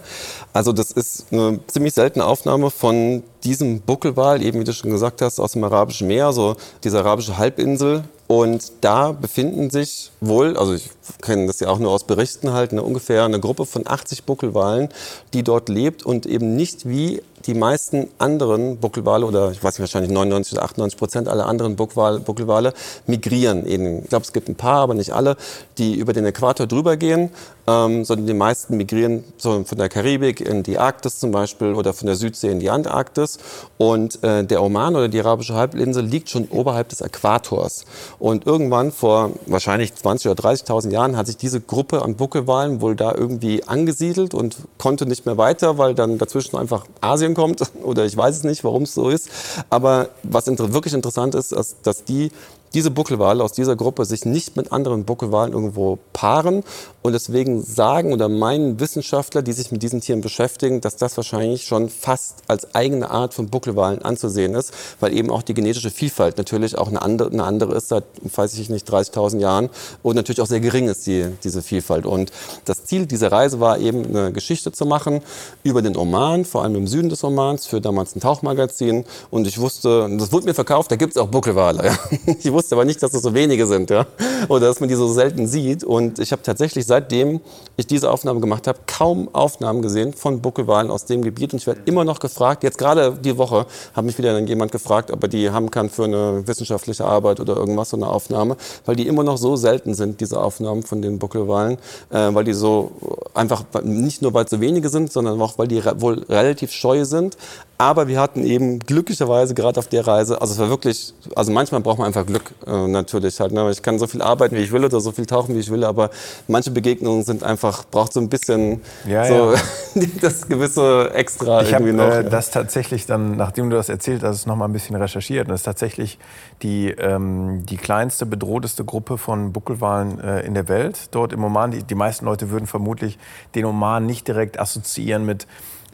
also das ist eine ziemlich seltene Aufnahme von diesem Buckelwal, eben wie du schon gesagt hast, aus dem Arabischen Meer, so diese arabische Halbinsel. Und da befinden sich wohl, also ich kenne das ja auch nur aus Berichten halt, eine, ungefähr eine Gruppe von 80 Buckelwalen, die dort lebt und eben nicht wie die meisten anderen Buckelwale oder ich weiß nicht, wahrscheinlich 99 oder 98 Prozent aller anderen Buckelwale, Buckelwale migrieren. Eben. Ich glaube, es gibt ein paar, aber nicht alle, die über den Äquator drüber gehen, ähm, sondern die meisten migrieren so von der Karibik in die Arktis zum Beispiel oder von der Südsee in die Antarktis. Und äh, der Oman oder die arabische Halbinsel liegt schon oberhalb des Äquators. Und irgendwann vor wahrscheinlich 20 oder 30.000 Jahren hat sich diese Gruppe an Buckelwalen wohl da irgendwie angesiedelt und konnte nicht mehr weiter, weil dann dazwischen einfach Asien kommt. *laughs* Oder ich weiß es nicht, warum es so ist. Aber was inter wirklich interessant ist, ist, dass die diese Buckelwale aus dieser Gruppe sich nicht mit anderen Buckelwalen irgendwo paaren. Und deswegen sagen oder meinen Wissenschaftler, die sich mit diesen Tieren beschäftigen, dass das wahrscheinlich schon fast als eigene Art von Buckelwalen anzusehen ist, weil eben auch die genetische Vielfalt natürlich auch eine andere, eine andere ist seit, weiß ich nicht, 30.000 Jahren und natürlich auch sehr gering ist die, diese Vielfalt. Und das Ziel dieser Reise war eben eine Geschichte zu machen über den Oman, vor allem im Süden des Omans, für damals ein Tauchmagazin. Und ich wusste, das wurde mir verkauft, da gibt es auch Buckelwale. Ja. *laughs* Ich wusste aber nicht, dass es so wenige sind, ja, oder dass man die so selten sieht. Und ich habe tatsächlich seitdem ich diese Aufnahme gemacht habe, kaum Aufnahmen gesehen von Buckelwalen aus dem Gebiet. Und ich werde immer noch gefragt. Jetzt gerade die Woche hat mich wieder jemand gefragt, ob er die haben kann für eine wissenschaftliche Arbeit oder irgendwas so eine Aufnahme, weil die immer noch so selten sind diese Aufnahmen von den Buckelwalen, äh, weil die so einfach nicht nur weil es so wenige sind, sondern auch weil die wohl relativ scheu sind. Aber wir hatten eben glücklicherweise gerade auf der Reise, also es war wirklich, also manchmal braucht man einfach Glück äh, natürlich halt. Ne? Ich kann so viel arbeiten, wie ich will oder so viel tauchen, wie ich will, aber manche Begegnungen sind einfach, braucht so ein bisschen ja, so ja. *laughs* das gewisse Extra Ich irgendwie noch. äh, das tatsächlich dann, nachdem du das erzählt hast, noch mal ein bisschen recherchiert. Und das ist tatsächlich die, ähm, die kleinste, bedrohteste Gruppe von Buckelwalen äh, in der Welt. Dort im Oman, die, die meisten Leute würden vermutlich den Oman nicht direkt assoziieren mit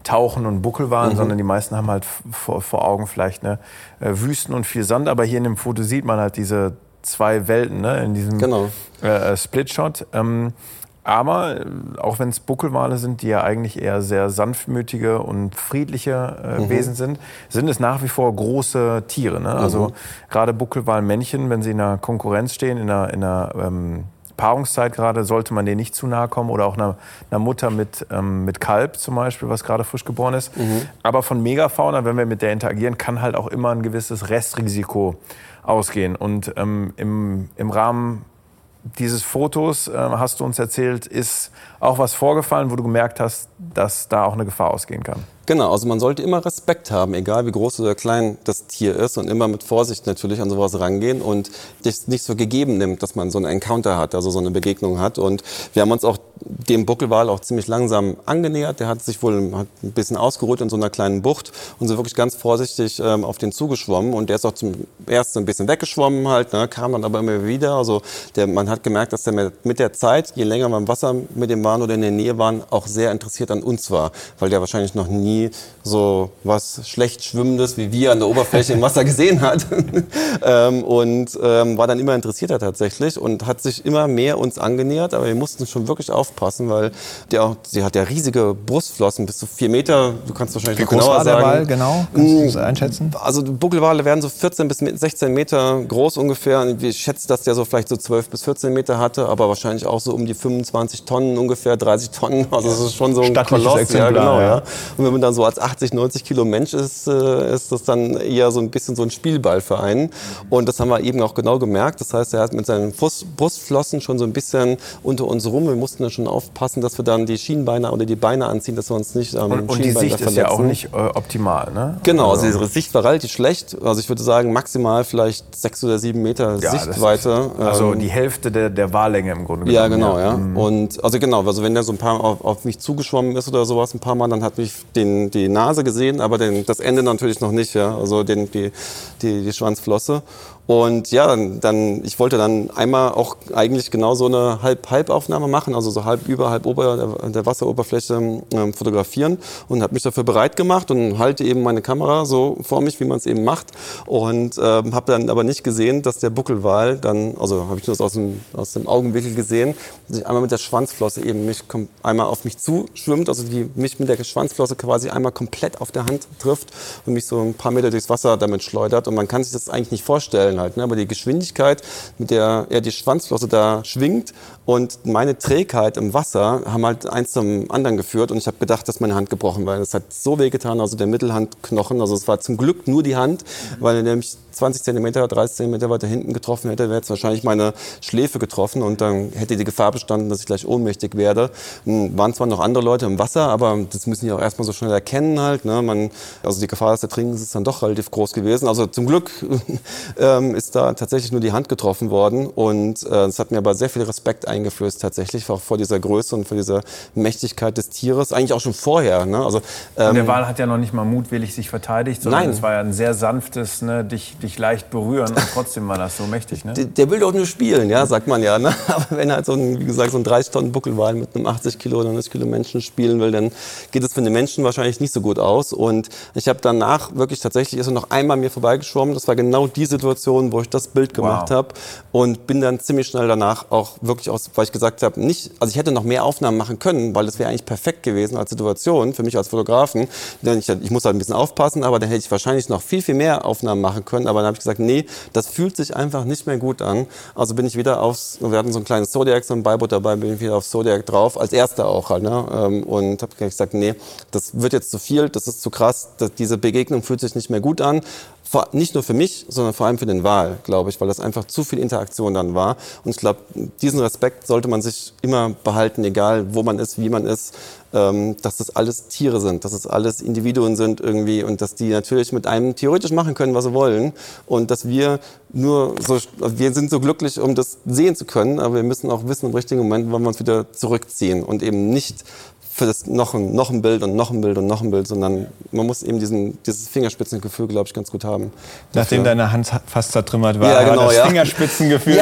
Tauchen und Buckelwalen, Mhm. sondern die meisten haben halt vor, vor Augen vielleicht ne, äh, Wüsten und viel Sand. Aber hier in dem Foto sieht man halt diese zwei Welten ne, in diesem Genau. äh, äh, Splitshot. Ähm, aber äh, auch wenn es Buckelwale sind, die ja eigentlich eher sehr sanftmütige und friedliche äh, Mhm. Wesen sind, sind es nach wie vor große Tiere. Ne? Mhm. Also gerade Buckelwalmännchen, wenn sie in einer Konkurrenz stehen, in einer, in einer ähm, Paarungszeit gerade, sollte man denen nicht zu nahe kommen oder auch einer, einer Mutter mit, ähm, mit Kalb zum Beispiel, was gerade frisch geboren ist. Mhm. Aber von Megafauna, wenn wir mit der interagieren, kann halt auch immer ein gewisses Restrisiko ausgehen. Und ähm, im, im Rahmen dieses Fotos, äh, hast du uns erzählt, ist auch was vorgefallen, wo du gemerkt hast, dass da auch eine Gefahr ausgehen kann. Genau, also man sollte immer Respekt haben, egal wie groß oder klein das Tier ist und immer mit Vorsicht natürlich an sowas rangehen und das nicht so gegeben nimmt, dass man so einen Encounter hat, also so eine Begegnung hat. Und wir haben uns auch dem Buckelwal auch ziemlich langsam angenähert. Der hat sich wohl hat ein bisschen ausgeruht in so einer kleinen Bucht und sind wirklich ganz vorsichtig ähm, auf den zugeschwommen und der ist auch zum ersten ein bisschen weggeschwommen halt, ne, kam dann aber immer wieder. Also der, man hat gemerkt, dass der mit, der Zeit, je länger wir im Wasser mit dem waren oder in der Nähe waren, auch sehr interessiert an uns war, weil der wahrscheinlich noch nie nie so was schlecht Schwimmendes wie wir an der Oberfläche im Wasser gesehen hat. *laughs* ähm, und ähm, war dann immer interessierter tatsächlich und hat sich immer mehr uns angenähert. Aber wir mussten schon wirklich aufpassen, weil der, sie hat ja riesige Brustflossen, bis zu vier Meter. Du kannst wahrscheinlich Wie noch groß genauer war der sagen. Wal genau? Kannst du das Mm, einschätzen? Also die Buckelwale werden so 14 bis 16 Meter groß ungefähr. Und Ich schätze, dass der so vielleicht so 12 bis 14 Meter hatte, aber wahrscheinlich auch so um die 25 Tonnen ungefähr, 30 Tonnen. Also das ist schon so ein Koloss. Ja, genau, ja. ja. Und wenn man dann so als 80, 90 Kilo Mensch ist, äh, ist das dann eher so ein bisschen so ein Spielball für einen. Und das haben wir eben auch genau gemerkt. Das heißt, er hat mit seinen Brust, Brustflossen schon so ein bisschen unter uns rum. Wir mussten dann schon aufpassen, dass wir dann die Schienbeine oder die Beine anziehen, dass wir uns nicht am Und, und die Sicht ist ja auch nicht äh, optimal, ne? Genau, also ihre Sicht war relativ schlecht. Also ich würde sagen maximal vielleicht sechs oder sieben Meter Ja, Sichtweite. Ist, also Ähm, die Hälfte der, der Wahllänge im Grunde ja, genommen. genau, ja. Und also genau, also wenn der so ein paar auf, auf mich zugeschwommen ist oder sowas ein paar Mal, dann hat mich den, die Nase gesehen, aber den, das Ende natürlich noch nicht, ja. Also den, die, die, die Schwanzflosse. Und ja, dann, dann, ich wollte dann einmal auch eigentlich genau so eine Halb-Halb-Aufnahme machen, also so halb über, halb ober der, der Wasseroberfläche ähm, fotografieren und habe mich dafür bereit gemacht und halte eben meine Kamera so vor mich, wie man es eben macht. Und ähm, habe dann aber nicht gesehen, dass der Buckelwal dann, also habe ich das aus dem, aus dem Augenwinkel gesehen, sich einmal mit der Schwanzflosse eben mich einmal auf mich zuschwimmt, also die mich mit der Schwanzflosse quasi einmal komplett auf der Hand trifft und mich so ein paar Meter durchs Wasser damit schleudert. Und man kann sich das eigentlich nicht vorstellen halt, ne? aber die Geschwindigkeit, mit der er die Schwanzflosse da schwingt und meine Trägheit im Wasser haben halt eins zum anderen geführt und ich habe gedacht, dass meine Hand gebrochen war. Es hat so weh getan, also der Mittelhandknochen, also es war zum Glück nur die Hand, weil er nämlich 20 Zentimeter, 30 Zentimeter weiter hinten getroffen hätte, wäre jetzt wahrscheinlich meine Schläfe getroffen und dann hätte die Gefahr bestanden, dass ich gleich ohnmächtig werde. Hm, Waren zwar noch andere Leute im Wasser, aber das müssen die auch erstmal so schnell erkennen halt. Ne? Man, also die Gefahr des Ertrinkens ist dann doch relativ groß gewesen. Also zum Glück *laughs* ähm, ist da tatsächlich nur die Hand getroffen worden und äh, es hat mir aber sehr viel Respekt eingeflößt tatsächlich, auch vor dieser Größe und vor dieser Mächtigkeit des Tieres. Eigentlich auch schon vorher. Ne? Also, ähm, der Wal hat ja noch nicht mal mutwillig sich verteidigt, sondern Nein. es war ja ein sehr sanftes, ne, dich, dich leicht berühren und trotzdem war das so mächtig. Ne? der, der will doch nur spielen, ja, sagt man ja. Ne? *laughs* Aber wenn halt so ein, wie gesagt, so ein 30 Tonnen Buckelwal mit einem 80 Kilo oder 90 Kilo Menschen spielen will, dann geht es für den Menschen wahrscheinlich nicht so gut aus. Und ich habe danach wirklich tatsächlich ist er noch einmal mir vorbeigeschwommen. Das war genau die Situation, wo ich das Bild gemacht Wow. habe und bin dann ziemlich schnell danach auch wirklich aus, weil ich gesagt habe, nicht, also ich hätte noch mehr Aufnahmen machen können, weil das wäre eigentlich perfekt gewesen als Situation für mich als Fotografen. Denn ich, ich muss halt ein bisschen aufpassen, aber dann hätte ich wahrscheinlich noch viel, viel mehr Aufnahmen machen können. Aber dann habe ich gesagt, nee, das fühlt sich einfach nicht mehr gut an. Also bin ich wieder aufs, wir hatten so ein kleines Zodiac, so ein Beiboot dabei, bin ich wieder auf Zodiac drauf, als erster auch halt. Ne? Ähm, Und habe gesagt, nee, das wird jetzt zu viel, das ist zu krass, diese Begegnung fühlt sich nicht mehr gut an. Vor, nicht nur für mich, sondern vor allem für den Wal, glaube ich, weil das einfach zu viel Interaktion dann war. Und ich glaube, diesen Respekt sollte man sich immer behalten, egal wo man ist, wie man ist, ähm, dass das alles Tiere sind, dass das alles Individuen sind irgendwie und dass die natürlich mit einem theoretisch machen können, was sie wollen und dass wir nur so, wir sind so glücklich, um das sehen zu können, aber wir müssen auch wissen im richtigen Moment, wann wir uns wieder zurückziehen und eben nicht für das noch ein, noch ein Bild und noch ein Bild und noch ein Bild, sondern man muss eben diesen, dieses Fingerspitzengefühl, glaube ich, ganz gut haben. Nachdem Dafür. deine Hand fast zertrümmert war, Ja, genau, war das ja. Fingerspitzengefühl.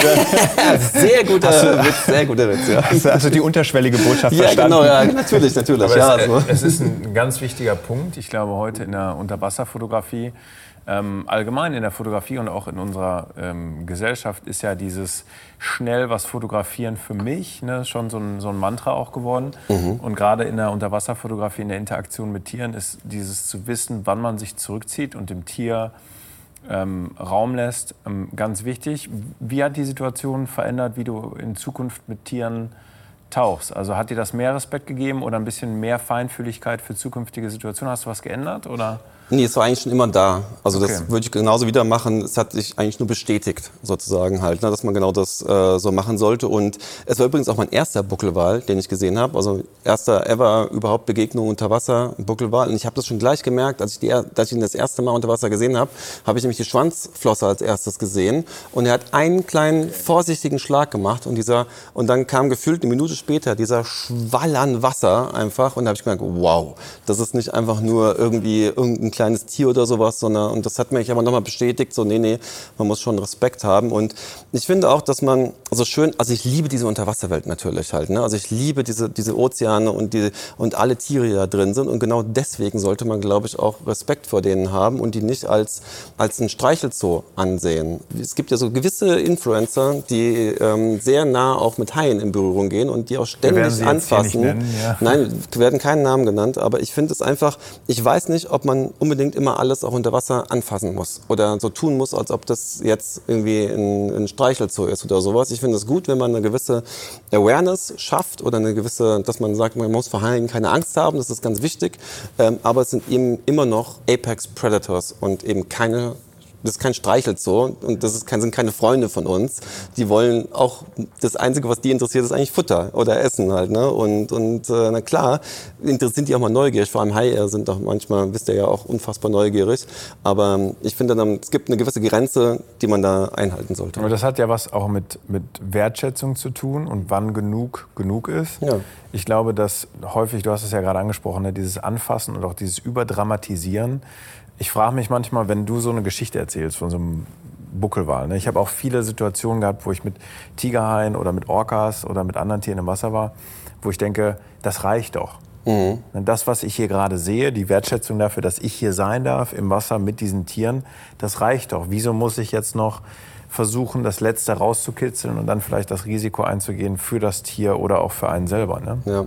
*laughs* sehr guter Witz, sehr guter Witz, ja. Hast du also die unterschwellige Botschaft Ja, verstanden? genau, ja, natürlich, natürlich. Aber ja, es, also. äh, es ist ein ganz wichtiger Punkt. Ich glaube, heute in der Unterwasserfotografie, ähm, allgemein in der Fotografie und auch in unserer ähm, Gesellschaft ist ja dieses schnell was fotografieren für mich ne, schon so ein, so ein Mantra auch geworden. Und gerade in der Unterwasserfotografie, in der Interaktion mit Tieren ist dieses zu wissen, wann man sich zurückzieht und dem Tier ähm, Raum lässt, ähm, ganz wichtig. Wie hat die Situation verändert, wie du in Zukunft mit Tieren tauchst? Also hat dir das mehr Respekt gegeben oder ein bisschen mehr Feinfühligkeit für zukünftige Situationen? Hast du was geändert oder? Nee, es war eigentlich schon immer da. Also das Okay. würde ich genauso wieder machen. Es hat sich eigentlich nur bestätigt, sozusagen halt, ne, dass man genau das äh, so machen sollte. Und es war übrigens auch mein erster Buckelwal, den ich gesehen habe. Also erster ever überhaupt Begegnung unter Wasser, Buckelwal. Und ich habe das schon gleich gemerkt, als ich, die, als ich ihn das erste Mal unter Wasser gesehen habe, habe ich nämlich die Schwanzflosse als erstes gesehen. Und er hat einen kleinen vorsichtigen Schlag gemacht und dieser und dann kam gefühlt eine Minute später dieser Schwall an Wasser einfach und da habe ich gemerkt, wow, das ist nicht einfach nur irgendwie irgendein kleines Tier oder sowas, sondern und das hat mich aber nochmal bestätigt, so nee, nee, man muss schon Respekt haben. Und ich finde auch, dass man, also schön, also ich liebe diese Unterwasserwelt natürlich halt. Ne? Also ich liebe diese, diese Ozeane und, die, und alle Tiere, die da drin sind. Und genau deswegen sollte man, glaube ich, auch Respekt vor denen haben und die nicht als, als ein Streichelzoo ansehen. Es gibt ja so gewisse Influencer, die ähm, sehr nah auch mit Haien in Berührung gehen und die auch ständig anfassen. Nennen, ja. Nein, werden keinen Namen genannt, aber ich finde es einfach, ich weiß nicht, ob man unbedingt immer alles auch unter Wasser anfassen muss oder so tun muss, als ob das jetzt irgendwie ein, ein Streichelzoo ist oder sowas. Ich finde es gut, wenn man eine gewisse Awareness schafft oder eine gewisse, dass man sagt, man muss vor Haien keine Angst haben, das ist ganz wichtig. Ähm, aber es sind eben immer noch Apex Predators und eben keine das ist kein Streichelzoo und das kein, sind keine Freunde von uns. Die wollen auch, das Einzige, was die interessiert, ist eigentlich Futter oder Essen halt. Ne? Und, und äh, na klar, sind die auch mal neugierig. Vor allem Haie sind doch manchmal, wisst ihr ja auch, unfassbar neugierig. Aber ich finde, dann, es gibt eine gewisse Grenze, die man da einhalten sollte. Aber das hat ja was auch mit, mit Wertschätzung zu tun und wann genug genug ist. Ja. Ich glaube, dass häufig, du hast es ja gerade angesprochen, ne, dieses Anfassen und auch dieses Überdramatisieren ich frage mich manchmal, wenn du so eine Geschichte erzählst von so einem Buckelwal. Ne? Ich habe auch viele Situationen gehabt, wo ich mit Tigerhaien oder mit Orcas oder mit anderen Tieren im Wasser war, wo ich denke, das reicht doch. Mhm. Das, was ich hier gerade sehe, die Wertschätzung dafür, dass ich hier sein darf im Wasser mit diesen Tieren, das reicht doch. Wieso muss ich jetzt noch versuchen, das Letzte rauszukitzeln und dann vielleicht das Risiko einzugehen für das Tier oder auch für einen selber? Ne? Ja.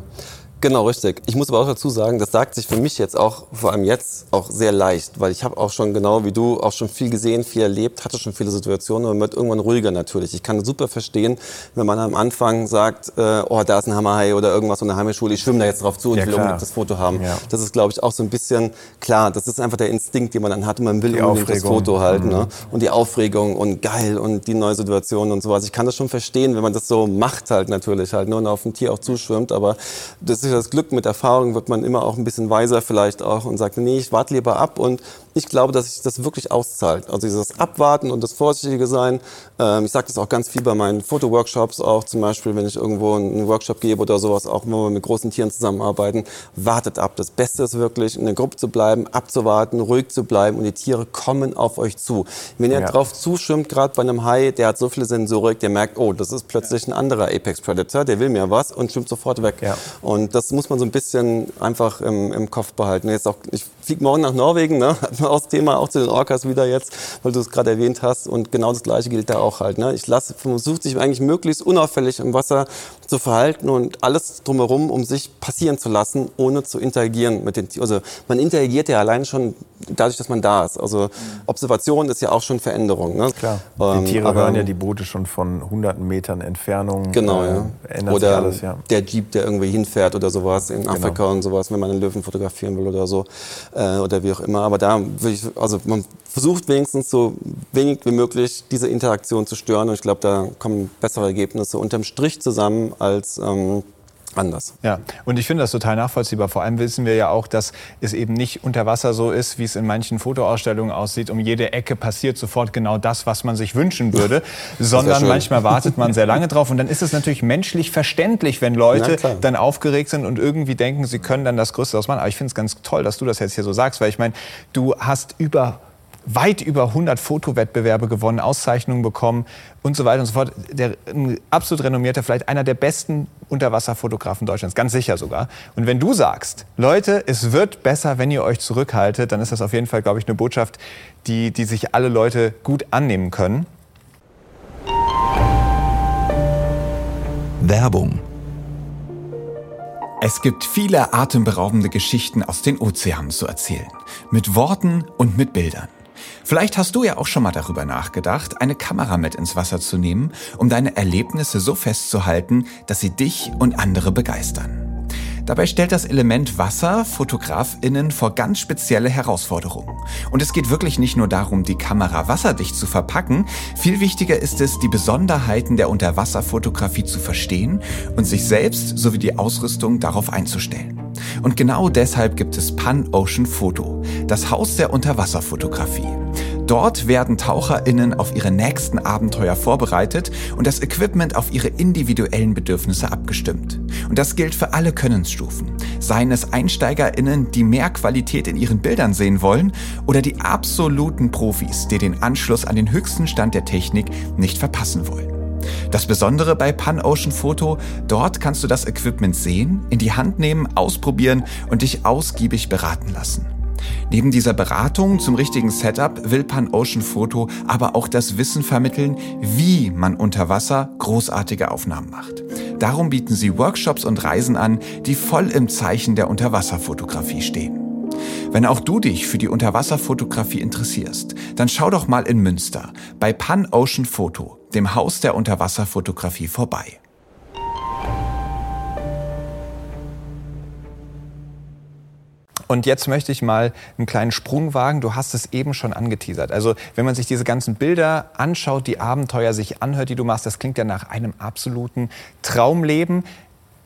Genau, richtig. Ich muss aber auch dazu sagen, das sagt sich für mich jetzt auch, vor allem jetzt, auch sehr leicht, weil ich habe auch schon genau wie du auch schon viel gesehen, viel erlebt, hatte schon viele Situationen, man wird irgendwann ruhiger natürlich. Ich kann super verstehen, wenn man am Anfang sagt, äh, oh, da ist ein Hammerhai oder irgendwas von der Heimschule, ich schwimme da jetzt drauf zu und ja, will unbedingt das Foto haben. Ja. Das ist, glaube ich, auch so ein bisschen klar. Das ist einfach der Instinkt, den man dann hat und man will die unbedingt Aufregung. das Foto halten. Ne? Mhm. Ne? Und die Aufregung und geil und die neue Situation und sowas. Ich kann das schon verstehen, wenn man das so macht halt natürlich halt ne? und auf ein Tier auch zuschwimmt, aber das ist das Glück mit Erfahrung wird man immer auch ein bisschen weiser vielleicht auch und sagt, nee, ich warte lieber ab und ich glaube, dass sich das wirklich auszahlt. Also dieses Abwarten und das Vorsichtige sein. Ähm, ich sage das auch ganz viel bei meinen Fotoworkshops auch, zum Beispiel, wenn ich irgendwo einen Workshop gebe oder sowas, auch wenn wir mit großen Tieren zusammenarbeiten, wartet ab. Das Beste ist wirklich, in der Gruppe zu bleiben, abzuwarten, ruhig zu bleiben und die Tiere kommen auf euch zu. Wenn ihr ja. drauf zuschwimmt, gerade bei einem Hai, der hat so viele Sensorik, der merkt, oh, das ist plötzlich ein anderer Apex Predator, der will mir was und schwimmt sofort weg. Ja. Und das muss man so ein bisschen einfach im, im Kopf behalten. Jetzt auch, ich fliege morgen nach Norwegen, ne? auch das Thema, auch zu den Orcas wieder jetzt, weil du es gerade erwähnt hast. Und genau das Gleiche gilt da auch halt. Ne? Ich lasse, versuche sich eigentlich möglichst unauffällig im Wasser zu verhalten und alles drumherum, um sich passieren zu lassen, ohne zu interagieren mit den Tieren. Also man interagiert ja allein schon dadurch, dass man da ist. Also Observation ist ja auch schon Veränderung. Ne? Klar. Ähm, die Tiere hören ja die Boote schon von hunderten Metern Entfernung. Genau, äh, ja. Oder alles, ja. der Jeep, der irgendwie hinfährt oder sowas in genau. Afrika genau. und sowas, wenn man einen Löwen fotografieren will oder so. Äh, oder wie auch immer. Aber da würde ich, also man versucht wenigstens so wenig wie möglich diese Interaktion zu stören. Und ich glaube, da kommen bessere Ergebnisse unterm Strich zusammen als ähm, anders. Ja, und ich finde das total nachvollziehbar. Vor allem wissen wir ja auch, dass es eben nicht unter Wasser so ist, wie es in manchen Fotoausstellungen aussieht. Um jede Ecke passiert sofort genau das, was man sich wünschen würde, *laughs* sondern manchmal wartet man sehr lange drauf. Und dann ist es natürlich menschlich verständlich, wenn Leute dann aufgeregt sind und irgendwie denken, sie können dann das Größte ausmachen. Aber ich finde es ganz toll, dass du das jetzt hier so sagst, weil ich meine, du hast über weit über 100 Fotowettbewerbe gewonnen, Auszeichnungen bekommen und so weiter und so fort. Der ein absolut renommierter, vielleicht einer der besten Unterwasserfotografen Deutschlands, ganz sicher sogar. Und wenn du sagst, Leute, es wird besser, wenn ihr euch zurückhaltet, dann ist das auf jeden Fall, glaube ich, eine Botschaft, die, die sich alle Leute gut annehmen können. Werbung es gibt viele atemberaubende Geschichten aus den Ozeanen zu erzählen. Mit Worten und mit Bildern. Vielleicht hast du ja auch schon mal darüber nachgedacht, eine Kamera mit ins Wasser zu nehmen, um deine Erlebnisse so festzuhalten, dass sie dich und andere begeistern. Dabei stellt das Element Wasser Fotografinnen vor ganz spezielle Herausforderungen. Und es geht wirklich nicht nur darum, die Kamera wasserdicht zu verpacken, viel wichtiger ist es, die Besonderheiten der Unterwasserfotografie zu verstehen und sich selbst sowie die Ausrüstung darauf einzustellen. Und genau deshalb gibt es Pan Ocean Photo, das Haus der Unterwasserfotografie. Dort werden TaucherInnen auf ihre nächsten Abenteuer vorbereitet und das Equipment auf ihre individuellen Bedürfnisse abgestimmt. Und das gilt für alle Könnensstufen. Seien es EinsteigerInnen, die mehr Qualität in ihren Bildern sehen wollen, oder die absoluten Profis, die den Anschluss an den höchsten Stand der Technik nicht verpassen wollen. Das Besondere bei Pan Ocean Photo, dort kannst du das Equipment sehen, in die Hand nehmen, ausprobieren und dich ausgiebig beraten lassen. Neben dieser Beratung zum richtigen Setup will Pan Ocean Photo aber auch das Wissen vermitteln, wie man unter Wasser großartige Aufnahmen macht. Darum bieten sie Workshops und Reisen an, die voll im Zeichen der Unterwasserfotografie stehen. Wenn auch du dich für die Unterwasserfotografie interessierst, dann schau doch mal in Münster bei Pan Ocean Photo, dem Haus der Unterwasserfotografie vorbei. Und jetzt möchte ich mal einen kleinen Sprung wagen. Du hast es eben schon angeteasert. Also wenn man sich diese ganzen Bilder anschaut, die Abenteuer sich anhört, die du machst, das klingt ja nach einem absoluten Traumleben.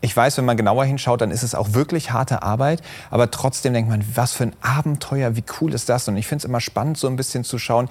Ich weiß, wenn man genauer hinschaut, dann ist es auch wirklich harte Arbeit. Aber trotzdem denkt man, was für ein Abenteuer, wie cool ist das? Und ich finde es immer spannend, so ein bisschen zu schauen,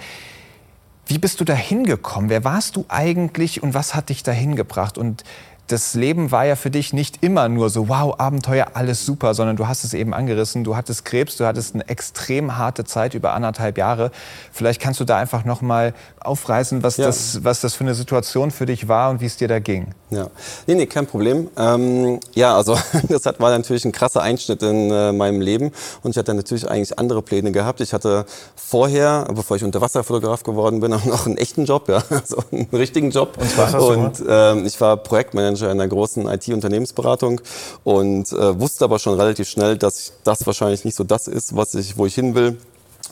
wie bist du da hingekommen? Wer warst du eigentlich und was hat dich dahin gebracht? Und das Leben war ja für dich nicht immer nur so, wow, Abenteuer, alles super, sondern du hast es eben angerissen. Du hattest Krebs, du hattest eine extrem harte Zeit über anderthalb Jahre. Vielleicht kannst du da einfach noch mal aufreißen, was, ja. das, was das für eine Situation für dich war und wie es dir da ging. Ja, nee, nee, kein Problem. Ähm, ja, also *laughs* das war natürlich ein krasser Einschnitt in äh, meinem Leben und ich hatte natürlich eigentlich andere Pläne gehabt. Ich hatte vorher, bevor ich Unterwasserfotograf geworden bin, *laughs* auch noch einen echten Job, ja, *laughs* also einen richtigen Job. Und, und ähm, ich war Projektmanager Manager in einer großen IT-Unternehmensberatung und äh, wusste aber schon relativ schnell, dass das wahrscheinlich nicht so das ist, was ich, wo ich hin will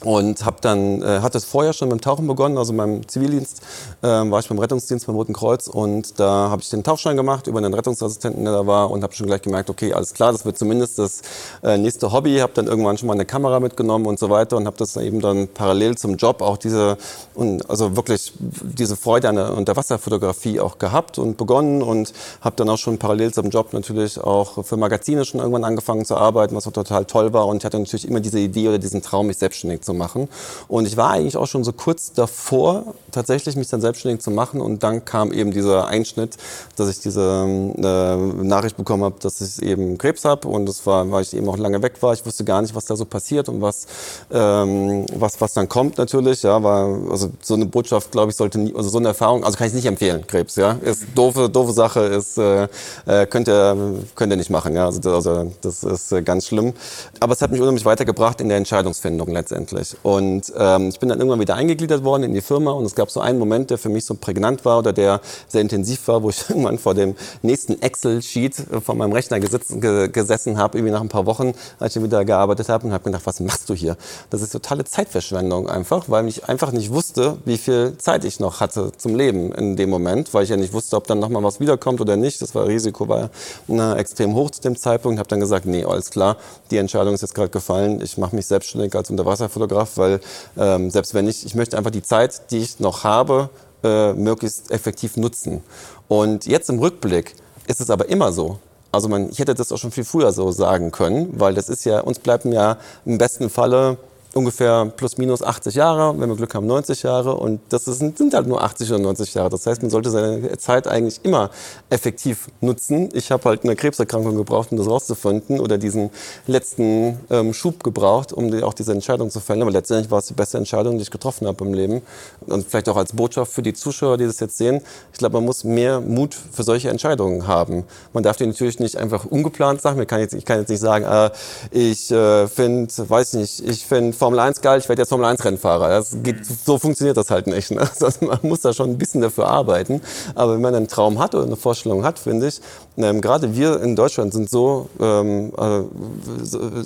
und habe dann äh, hatte vorher schon dem Tauchen begonnen, also beim Zivildienst äh, war ich beim Rettungsdienst beim Roten Kreuz und da habe ich den Tauchschein gemacht über einen Rettungsassistenten, der da war und habe schon gleich gemerkt, okay, alles klar, das wird zumindest das äh, nächste Hobby. Habe dann irgendwann schon mal eine Kamera mitgenommen und so weiter und habe das eben dann parallel zum Job auch diese und also wirklich diese Freude an der Unterwasserfotografie auch gehabt und begonnen und habe dann auch schon parallel zum Job natürlich auch für Magazine schon irgendwann angefangen zu arbeiten, was auch total toll war und ich hatte natürlich immer diese Idee oder diesen Traum, mich selbstständig zu zu machen. Und ich war eigentlich auch schon so kurz davor, tatsächlich mich dann selbstständig zu machen. Und dann kam eben dieser Einschnitt, dass ich diese äh, Nachricht bekommen habe, dass ich eben Krebs habe. Und das war, weil ich eben auch lange weg war. Ich wusste gar nicht, was da so passiert und was, ähm, was, was dann kommt natürlich. Ja, war, also so eine Botschaft, glaube ich, sollte nie, also so eine Erfahrung, also kann ich nicht empfehlen, Krebs. Ja, ist doofe, doofe Sache, ist, äh, äh könnt ihr, könnt ihr nicht machen. Ja, also, also das ist äh, ganz schlimm. Aber es hat mich unheimlich weitergebracht in der Entscheidungsfindung letztendlich wirklich. Und ähm, ich bin dann irgendwann wieder eingegliedert worden in die Firma und es gab so einen Moment, der für mich so prägnant war oder der sehr intensiv war, wo ich *laughs* irgendwann vor dem nächsten Excel-Sheet von meinem Rechner gesitzen, ge gesessen habe, irgendwie nach ein paar Wochen, als ich wieder gearbeitet habe und habe gedacht, was machst du hier? Das ist totale Zeitverschwendung einfach, weil ich einfach nicht wusste, wie viel Zeit ich noch hatte zum Leben in dem Moment, weil ich ja nicht wusste, ob dann nochmal was wiederkommt oder nicht. Das war Risiko war ja, extrem hoch zu dem Zeitpunkt. Habe dann gesagt, nee, alles klar, die Entscheidung ist jetzt gerade gefallen. Ich mache mich selbstständig als Unterwasserfotograf Fotograf, weil ähm, selbst wenn ich, ich möchte einfach die Zeit, die ich noch habe, äh, möglichst effektiv nutzen. Und jetzt im Rückblick ist es aber immer so. Also man, ich hätte das auch schon viel früher so sagen können, weil das ist ja, uns bleiben ja im besten Falle ungefähr plus minus 80 Jahre, wenn wir Glück haben 90 Jahre und das sind, sind halt nur 80 oder 90 Jahre. Das heißt, man sollte seine Zeit eigentlich immer effektiv nutzen. Ich habe halt eine Krebserkrankung gebraucht, um das rauszufinden oder diesen letzten ähm, Schub gebraucht, um die, auch diese Entscheidung zu fällen. Aber letztendlich war es die beste Entscheidung, die ich getroffen habe im Leben. Und vielleicht auch als Botschaft für die Zuschauer, die das jetzt sehen. Ich glaube, man muss mehr Mut für solche Entscheidungen haben. Man darf die natürlich nicht einfach ungeplant sagen. Ich kann jetzt, ich kann jetzt nicht sagen, äh, ich äh, finde, weiß nicht, ich finde Formel 1 geil, ich werde jetzt Formel 1 Rennfahrer. Das geht, so funktioniert das halt nicht. Ne? *laughs* Also man muss da schon ein bisschen dafür arbeiten. Aber wenn man einen Traum hat oder eine Vorstellung hat, finde ich, ähm, gerade wir in Deutschland sind so, ähm, äh,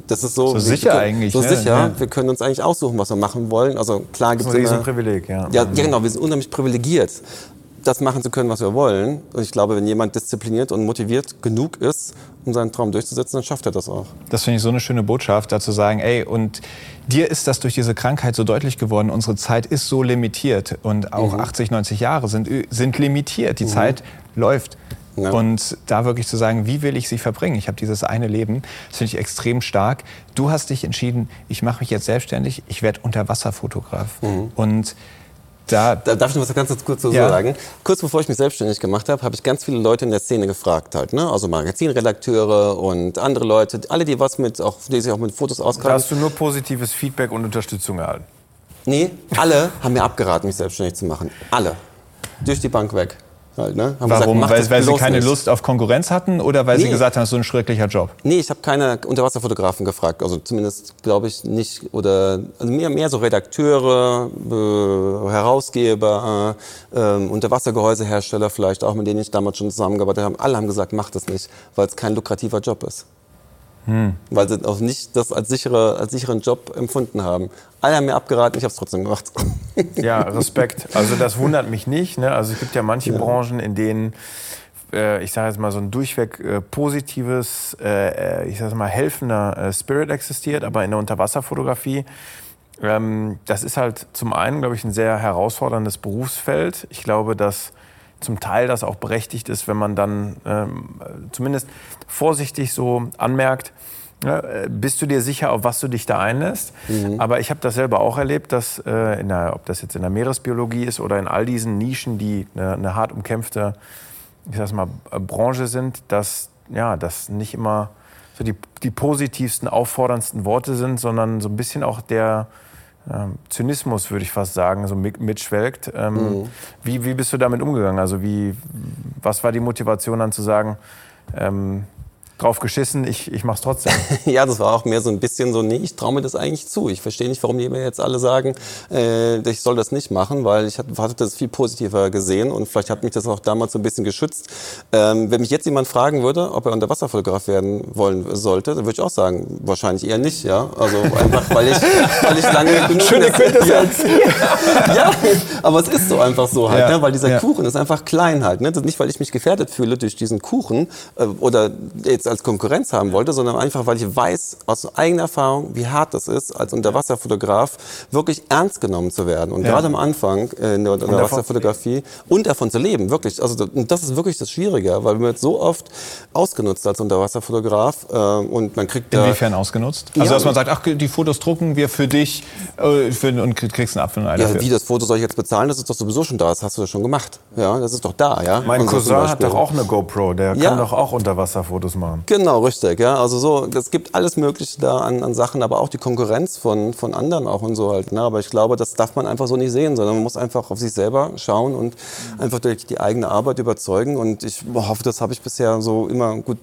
das ist so, so sicher können, eigentlich. So ne? sicher. Ja. Wir können uns eigentlich aussuchen, was wir machen wollen. Also klar gibt es ein Riesenprivileg, ja. ja. Ja, genau. Wir sind unheimlich privilegiert das machen zu können, was wir wollen. Und ich glaube, wenn jemand diszipliniert und motiviert genug ist, um seinen Traum durchzusetzen, dann schafft er das auch. Das finde ich so eine schöne Botschaft, da zu sagen, ey, und dir ist das durch diese Krankheit so deutlich geworden, unsere Zeit ist so limitiert und auch mhm. 80, 90 Jahre sind, sind limitiert. Die mhm. Zeit läuft. Ja. Und da wirklich zu sagen, wie will ich sie verbringen? Ich habe dieses eine Leben, das finde ich extrem stark. Du hast dich entschieden, ich mache mich jetzt selbstständig, ich werde Unterwasserfotograf. Mhm. Und da, da, darf ich noch was ganz kurz so ja. sagen? Kurz bevor ich mich selbstständig gemacht habe, habe ich ganz viele Leute in der Szene gefragt halt, ne? Also Magazinredakteure und andere Leute, alle, die was mit, auch, die sich auch mit Fotos auskennen. Da hast du nur positives Feedback und Unterstützung erhalten? Nee, alle haben mir abgeraten, mich selbstständig zu machen. Alle. Durch die Bank weg. Halt, ne? Warum? Gesagt, weil, weil sie keine nicht. Lust auf Konkurrenz hatten oder weil nee. sie gesagt haben, das ist so ein schrecklicher Job? Nee, ich habe keine Unterwasserfotografen gefragt. Also zumindest glaube ich nicht. Oder also mehr, mehr so Redakteure, äh, Herausgeber, äh, äh, Unterwassergehäusehersteller vielleicht auch, mit denen ich damals schon zusammengearbeitet habe. Alle haben gesagt, mach das nicht, weil es kein lukrativer Job ist. Hm. Weil sie auch nicht das als, sichere, als sicheren Job empfunden haben. Alle haben mir abgeraten, ich habe es trotzdem gemacht. *laughs* Ja, Respekt. Also das wundert mich nicht. Ne? Also es gibt ja manche ja. Branchen, in denen äh, ich sage jetzt mal so ein durchweg äh, positives, äh, äh ich sage mal helfender äh, Spirit existiert, aber in der Unterwasserfotografie ähm, das ist halt zum einen, glaube ich, ein sehr herausforderndes Berufsfeld. Ich glaube, dass zum Teil das auch berechtigt ist, wenn man dann ähm, zumindest vorsichtig so anmerkt, ja, äh, bist du dir sicher, auf was du dich da einlässt? Mhm. Aber ich habe das selber auch erlebt, dass, äh, in der, ob das jetzt in der Meeresbiologie ist oder in all diesen Nischen, die eine, eine hart umkämpfte ich sag's mal, Branche sind, dass ja, das nicht immer so die, die positivsten, aufforderndsten Worte sind, sondern so ein bisschen auch der, ähm, Zynismus, würde ich fast sagen, so mitschwelgt. Ähm, mhm. wie, wie bist du damit umgegangen? Also wie, was war die Motivation dann zu sagen, ähm, drauf geschissen, ich, ich mach's trotzdem. *laughs* ja, das war auch mehr so ein bisschen so, nee, ich traue mir das eigentlich zu. Ich verstehe nicht, warum die mir jetzt alle sagen, äh, ich soll das nicht machen, weil ich hatte das viel positiver gesehen und vielleicht hat mich das auch damals so ein bisschen geschützt. Ähm, wenn mich jetzt jemand fragen würde, ob er Unterwasserfotograf werden wollen sollte, dann würde ich auch sagen, wahrscheinlich eher nicht, ja. Also einfach, weil ich, weil ich lange genug... *laughs* Schöne Quintessenz. Ja. *laughs* ja, aber es ist so einfach so halt, ja. ne? weil dieser ja. Kuchen ist einfach klein halt. Ne? Nicht, weil ich mich gefährdet fühle durch diesen Kuchen äh, oder jetzt jetzt als Konkurrenz haben wollte, sondern einfach, weil ich weiß aus eigener Erfahrung, wie hart das ist, als Unterwasserfotograf wirklich ernst genommen zu werden. Und ja. gerade am Anfang äh, in der Unterwasserfotografie und davon zu leben, wirklich. Also das ist wirklich das Schwierige, weil man wird so oft ausgenutzt als Unterwasserfotograf äh, und man kriegt Inwiefern ausgenutzt? Also ja, dass man sagt, ach, die Fotos drucken wir für dich äh, für, und kriegst einen Apfel und ein Ja, wie das Foto soll ich jetzt bezahlen? Das ist doch sowieso schon da. Das hast du ja schon gemacht. Ja, das ist doch da. Ja. Mein Cousin hat doch auch eine GoPro. Der ja. kann doch auch Unterwasserfotos machen. Genau, richtig. Ja. Also so, es gibt alles Mögliche da an, an Sachen, aber auch die Konkurrenz von, von anderen auch und so halt. Ne. Aber ich glaube, das darf man einfach so nicht sehen, sondern man muss einfach auf sich selber schauen und einfach durch die eigene Arbeit überzeugen. Und ich hoffe, das habe ich bisher so immer gut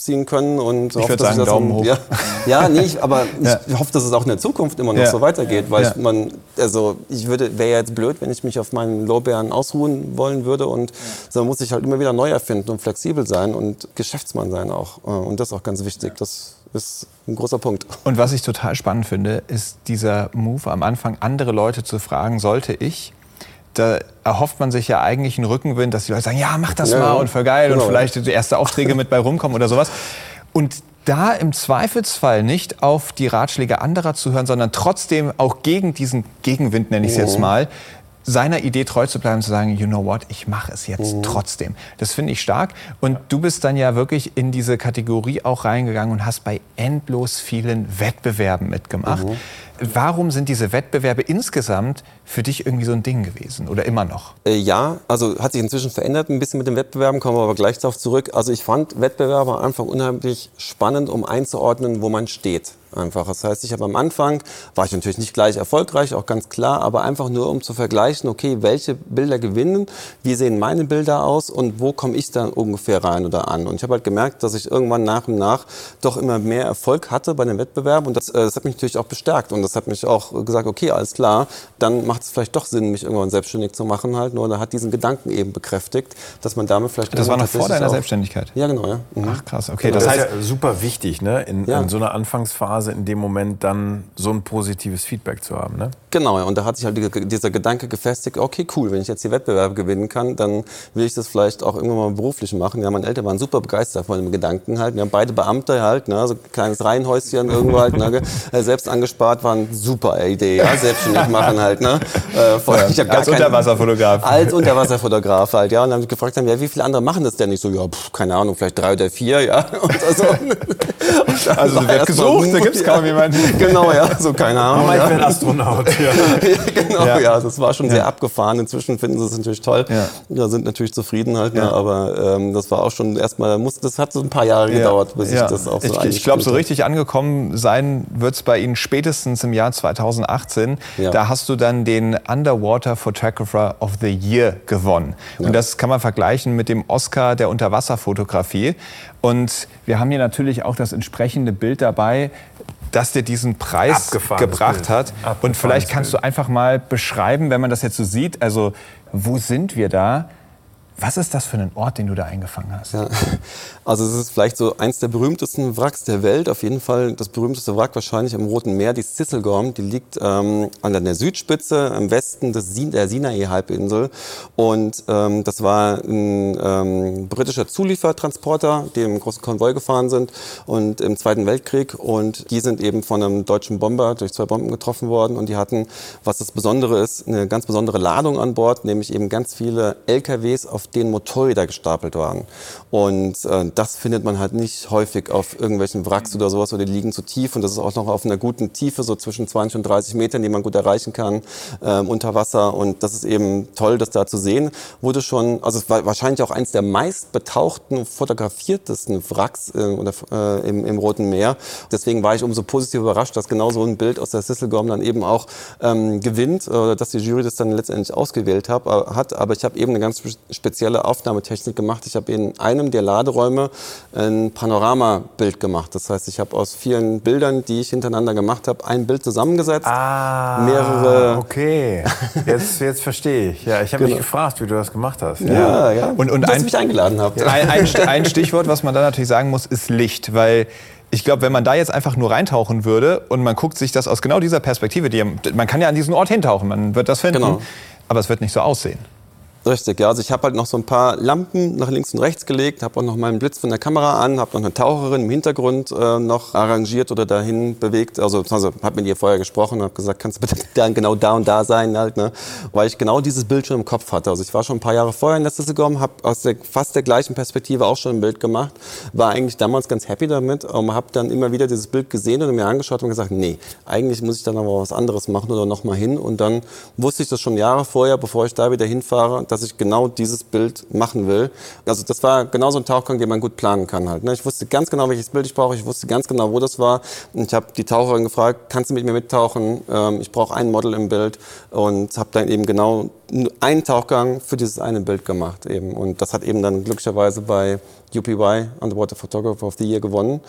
durchziehen können. Und ich hoffe, dass sagen, ich das Daumen hoch. Ja, ja nee, aber *laughs* ja. ich hoffe, dass es auch in der Zukunft immer noch ja. so weitergeht, weil ja. ich, man, also ich würde, wäre jetzt blöd, wenn ich mich auf meinen Lorbeeren ausruhen wollen würde und so muss ich halt immer wieder neu erfinden und flexibel sein und Geschäftsmann sein auch. Äh, und das ist auch ganz wichtig. Das ist ein großer Punkt. *laughs* Und was ich total spannend finde, ist dieser Move am Anfang, andere Leute zu fragen, sollte ich? Da erhofft man sich ja eigentlich einen Rückenwind, dass die Leute sagen, ja, mach das ja, mal und voll geil genau. und vielleicht die erste Aufträge mit bei rumkommen oder sowas. Und da im Zweifelsfall nicht auf die Ratschläge anderer zu hören, sondern trotzdem auch gegen diesen Gegenwind, nenne ich es jetzt mhm. mal, seiner Idee treu zu bleiben, zu sagen, you know what, ich mache es jetzt mhm. trotzdem. Das finde ich stark. Und du bist dann ja wirklich in diese Kategorie auch reingegangen und hast bei endlos vielen Wettbewerben mitgemacht. Mhm. Warum sind diese Wettbewerbe insgesamt für dich irgendwie so ein Ding gewesen oder immer noch? Äh, ja, also hat sich inzwischen verändert ein bisschen mit den Wettbewerben, kommen wir aber gleich darauf zurück. Also ich fand Wettbewerbe am Anfang unheimlich spannend, um einzuordnen, wo man steht einfach. Das heißt, ich habe am Anfang, war ich natürlich nicht gleich erfolgreich, auch ganz klar, aber einfach nur um zu vergleichen, okay, welche Bilder gewinnen, wie sehen meine Bilder aus und wo komme ich da ungefähr rein oder an. Und ich habe halt gemerkt, dass ich irgendwann nach und nach doch immer mehr Erfolg hatte bei den Wettbewerben und das, äh, das hat mich natürlich auch bestärkt und das hat mich auch gesagt, okay, alles klar, dann macht es vielleicht doch Sinn, mich irgendwann selbstständig zu machen halt. Nur da hat diesen Gedanken eben bekräftigt, dass man damit vielleicht... Das war noch vor deiner Selbstständigkeit? Ja, genau, ja. Mhm. Ach krass, okay. Das, das heißt, ja super wichtig, ne? In, ja. in so einer Anfangsphase Phase in dem Moment dann so ein positives Feedback zu haben. Ne? Genau, ja. und da hat sich halt dieser Gedanke gefestigt, okay, cool, wenn ich jetzt die Wettbewerbe gewinnen kann, dann will ich das vielleicht auch irgendwann mal beruflich machen. Ja, meine Eltern waren super begeistert von dem Gedanken halt. Wir haben beide Beamte halt, ne, so ein kleines Reihenhäuschen irgendwo halt, ne, *laughs* äh, selbst angespart, war eine super Idee, ja, selbstständig machen halt. Ne. Äh, voll, ja, ich als Unterwasserfotograf. Als Unterwasserfotograf halt, ja. Und dann gefragt haben, ja, wie viele andere machen das denn nicht so? Ja, pff, keine Ahnung, vielleicht drei oder vier, ja. *laughs* Und also, und also wird gesucht, es kaum jemanden. genau, ja, so keine Ahnung. Aber ich ja. bin Astronaut. Ja. *laughs* genau, Ja. ja. das war schon sehr abgefahren. Inzwischen finden sie es natürlich toll. Ja. Ja. sind natürlich zufrieden halt, Ja. ne? aber ähm, das war auch schon erstmal, muss, das hat so ein paar Jahre gedauert, bis Ja. ich das auch so Ich, ich glaube, so richtig angekommen sein wird es bei Ihnen spätestens im Jahr 2018. Ja. Da hast du dann den Underwater Photographer of the Year gewonnen. Und das kann man vergleichen mit dem Oscar der Unterwasserfotografie. Und wir haben hier natürlich auch das entsprechende Bild dabei, das dir diesen Preis Abgefahrenes gebracht hat. Und Abgefahrenes vielleicht kannst du einfach mal beschreiben, wenn man das jetzt so sieht, also wo sind wir da? Was ist das für ein Ort, den du da eingefangen hast? Ja. *laughs* Also es ist vielleicht so eins der berühmtesten Wracks der Welt. Auf jeden Fall das berühmteste Wrack wahrscheinlich im Roten Meer, die Sisselgorm. Die liegt ähm, an der Südspitze im Westen des Sin der Sinai-Halbinsel. Und ähm, das war ein ähm, britischer Zuliefertransporter, die im großen Konvoi gefahren sind und im Zweiten Weltkrieg. Und die sind eben von einem deutschen Bomber durch zwei Bomben getroffen worden. Und die hatten, was das Besondere ist, eine ganz besondere Ladung an Bord, nämlich eben ganz viele LKWs, auf denen Motorräder gestapelt waren. Und äh, das findet man halt nicht häufig auf irgendwelchen Wracks oder sowas, oder die liegen zu tief. Und das ist auch noch auf einer guten Tiefe, so zwischen 20 und 30 Metern, die man gut erreichen kann ähm, unter Wasser. Und das ist eben toll, das da zu sehen. Wurde schon, also es war wahrscheinlich auch eins der meist betauchten, fotografiertesten Wracks äh, oder, äh, im, im Roten Meer. Deswegen war ich umso positiv überrascht, dass genau so ein Bild aus der Sisselgorm dann eben auch ähm, gewinnt, äh, dass die Jury das dann letztendlich ausgewählt hab, äh, hat. Aber ich habe eben eine ganz spe- spezielle Aufnahmetechnik gemacht. Ich habe in einem der Laderäume ein Panoramabild gemacht. Das heißt, ich habe aus vielen Bildern, die ich hintereinander gemacht habe, ein Bild zusammengesetzt. Ah, Mehrere- Okay, jetzt, jetzt verstehe ich. Ja, ich habe mich Genau. gefragt, wie du das gemacht hast. Ja, ja. Und- und dass ein- mich eingeladen habt. Ein, ein, ein Stichwort, was man da natürlich sagen muss, ist Licht, weil ich glaube, wenn man da jetzt einfach nur reintauchen würde und man guckt sich das aus genau dieser Perspektive, die, man kann ja an diesen Ort hintauchen, man wird das finden, Genau. aber es wird nicht so aussehen. Richtig, ja. Also ich habe halt noch so ein paar Lampen nach links und rechts gelegt, habe auch noch mal einen Blitz von der Kamera an, habe noch eine Taucherin im Hintergrund äh, noch arrangiert oder dahin bewegt. Also, also habe mit ihr vorher gesprochen, habe gesagt, kannst du bitte *laughs* dann genau da und da sein halt, ne? Weil ich genau dieses Bild schon im Kopf hatte. Also ich war schon ein paar Jahre vorher in Leicester gekommen, habe aus der, fast der gleichen Perspektive auch schon ein Bild gemacht, war eigentlich damals ganz happy damit, aber habe dann immer wieder dieses Bild gesehen und mir angeschaut und gesagt, nee, eigentlich muss ich dann aber was anderes machen oder noch mal hin. Und dann wusste ich das schon Jahre vorher, bevor ich da wieder hinfahre, dass ich genau dieses Bild machen will. Also das war genau so ein Tauchgang, den man gut planen kann halt. Ne? Ich wusste ganz genau, welches Bild ich brauche. Ich wusste ganz genau, wo das war. Und ich habe die Taucherin gefragt, kannst du mit mir mittauchen? Ähm, ich brauche ein Model im Bild und habe dann eben genau einen Tauchgang für dieses eine Bild gemacht eben. Und das hat eben dann glücklicherweise bei UPY, Underwater Photographer of the Year, gewonnen.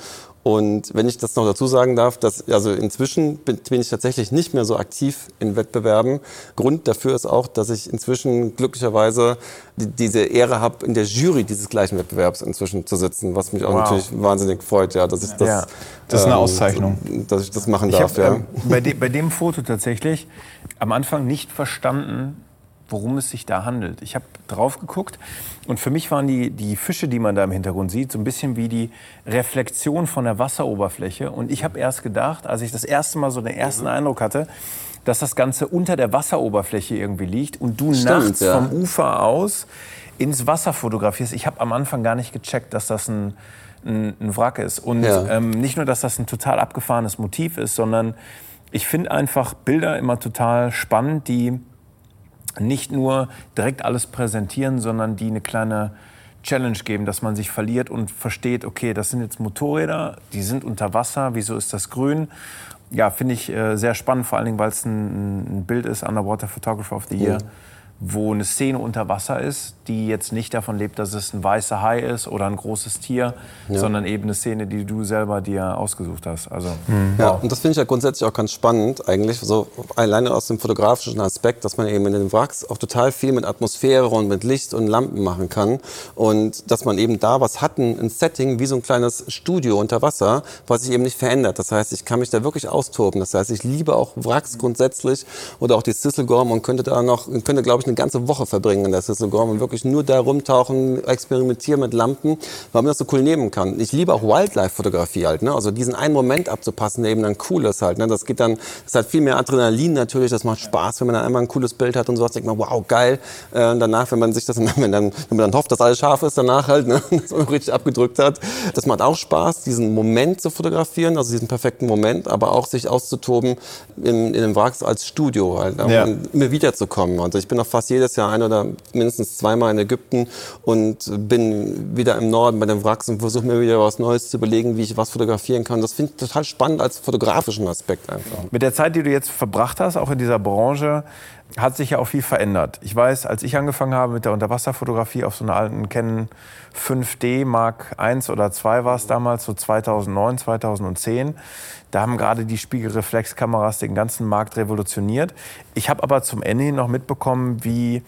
Und wenn ich das noch dazu sagen darf, dass also inzwischen bin, bin ich tatsächlich nicht mehr so aktiv in Wettbewerben. Grund dafür ist auch, dass ich inzwischen glücklicherweise die, diese Ehre habe, in der Jury dieses gleichen Wettbewerbs inzwischen zu sitzen, was mich auch Wow. natürlich wahnsinnig freut, ja, dass ich das, Ja. Das ist eine Auszeichnung. dass ich das machen Ich darf. habe ja. ähm, bei, de, bei dem Foto tatsächlich am Anfang nicht verstanden, worum es sich da handelt. Ich habe drauf geguckt und für mich waren die, die Fische, die man da im Hintergrund sieht, so ein bisschen wie die Reflexion von der Wasseroberfläche. Und ich habe erst gedacht, als ich das erste Mal so den ersten Eindruck hatte, dass das Ganze unter der Wasseroberfläche irgendwie liegt und du Stimmt, nachts ja. vom Ufer aus ins Wasser fotografierst. Ich habe am Anfang gar nicht gecheckt, dass das ein, ein, ein Wrack ist. Und Ja. ähm, nicht nur, dass das ein total abgefahrenes Motiv ist, sondern ich finde einfach Bilder immer total spannend, die nicht nur direkt alles präsentieren, sondern die eine kleine Challenge geben, dass man sich verliert und versteht, okay, das sind jetzt Motorräder, die sind unter Wasser, wieso ist das grün? Ja, finde ich äh, sehr spannend, vor allen Dingen, weil es ein, ein Bild ist, Underwater Photographer of the Year, wo eine Szene unter Wasser ist, die jetzt nicht davon lebt, dass es ein weißer Hai ist oder ein großes Tier, sondern eben eine Szene, die du selber dir ausgesucht hast. Also, Ja, und das finde ich ja grundsätzlich auch ganz spannend, eigentlich, so alleine aus dem fotografischen Aspekt, dass man eben in den Wracks auch total viel mit Atmosphäre und mit Licht und Lampen machen kann. Und dass man eben da was hat, ein ein Setting wie so ein kleines Studio unter Wasser, was sich eben nicht verändert. Das heißt, ich kann mich da wirklich austoben. Das heißt, ich liebe auch Wracks grundsätzlich oder auch die Sisselgorm und könnte da noch, könnte, glaube ich, eine ganze Woche verbringen in der Sisselgorm und wirklich nur da rumtauchen, experimentieren mit Lampen, weil man das so cool nehmen kann. Ich liebe auch Wildlife-Fotografie halt, ne? also diesen einen Moment abzupassen, der eben dann cool ist halt. Ne? Das geht dann, das hat viel mehr Adrenalin natürlich, das macht Spaß, wenn man dann einmal ein cooles Bild hat und sowas, denkt man, wow, geil. Äh, danach, wenn man sich das, *laughs* wenn, dann, wenn man dann hofft, dass alles scharf ist, danach halt, ne? *laughs* das man richtig abgedrückt hat, das macht auch Spaß, diesen Moment zu fotografieren, also diesen perfekten Moment, aber auch sich auszutoben in, in dem Wracks als Studio halt, ne? ja. um immer wieder zu kommen. Also ich bin auch fast jedes Jahr ein oder mindestens zweimal in Ägypten und bin wieder im Norden bei den Wracks und versuche mir wieder was Neues zu überlegen, wie ich was fotografieren kann. Das finde ich total spannend als fotografischen Aspekt einfach. Mit der Zeit, die du jetzt verbracht hast, auch in dieser Branche, hat sich ja auch viel verändert. Ich weiß, als ich angefangen habe mit der Unterwasserfotografie auf so einer alten Canon 5D Mark I oder 2 war es damals, so 2009, 2010, da haben gerade die Spiegelreflexkameras den ganzen Markt revolutioniert. Ich habe aber zum Ende hin noch mitbekommen, wie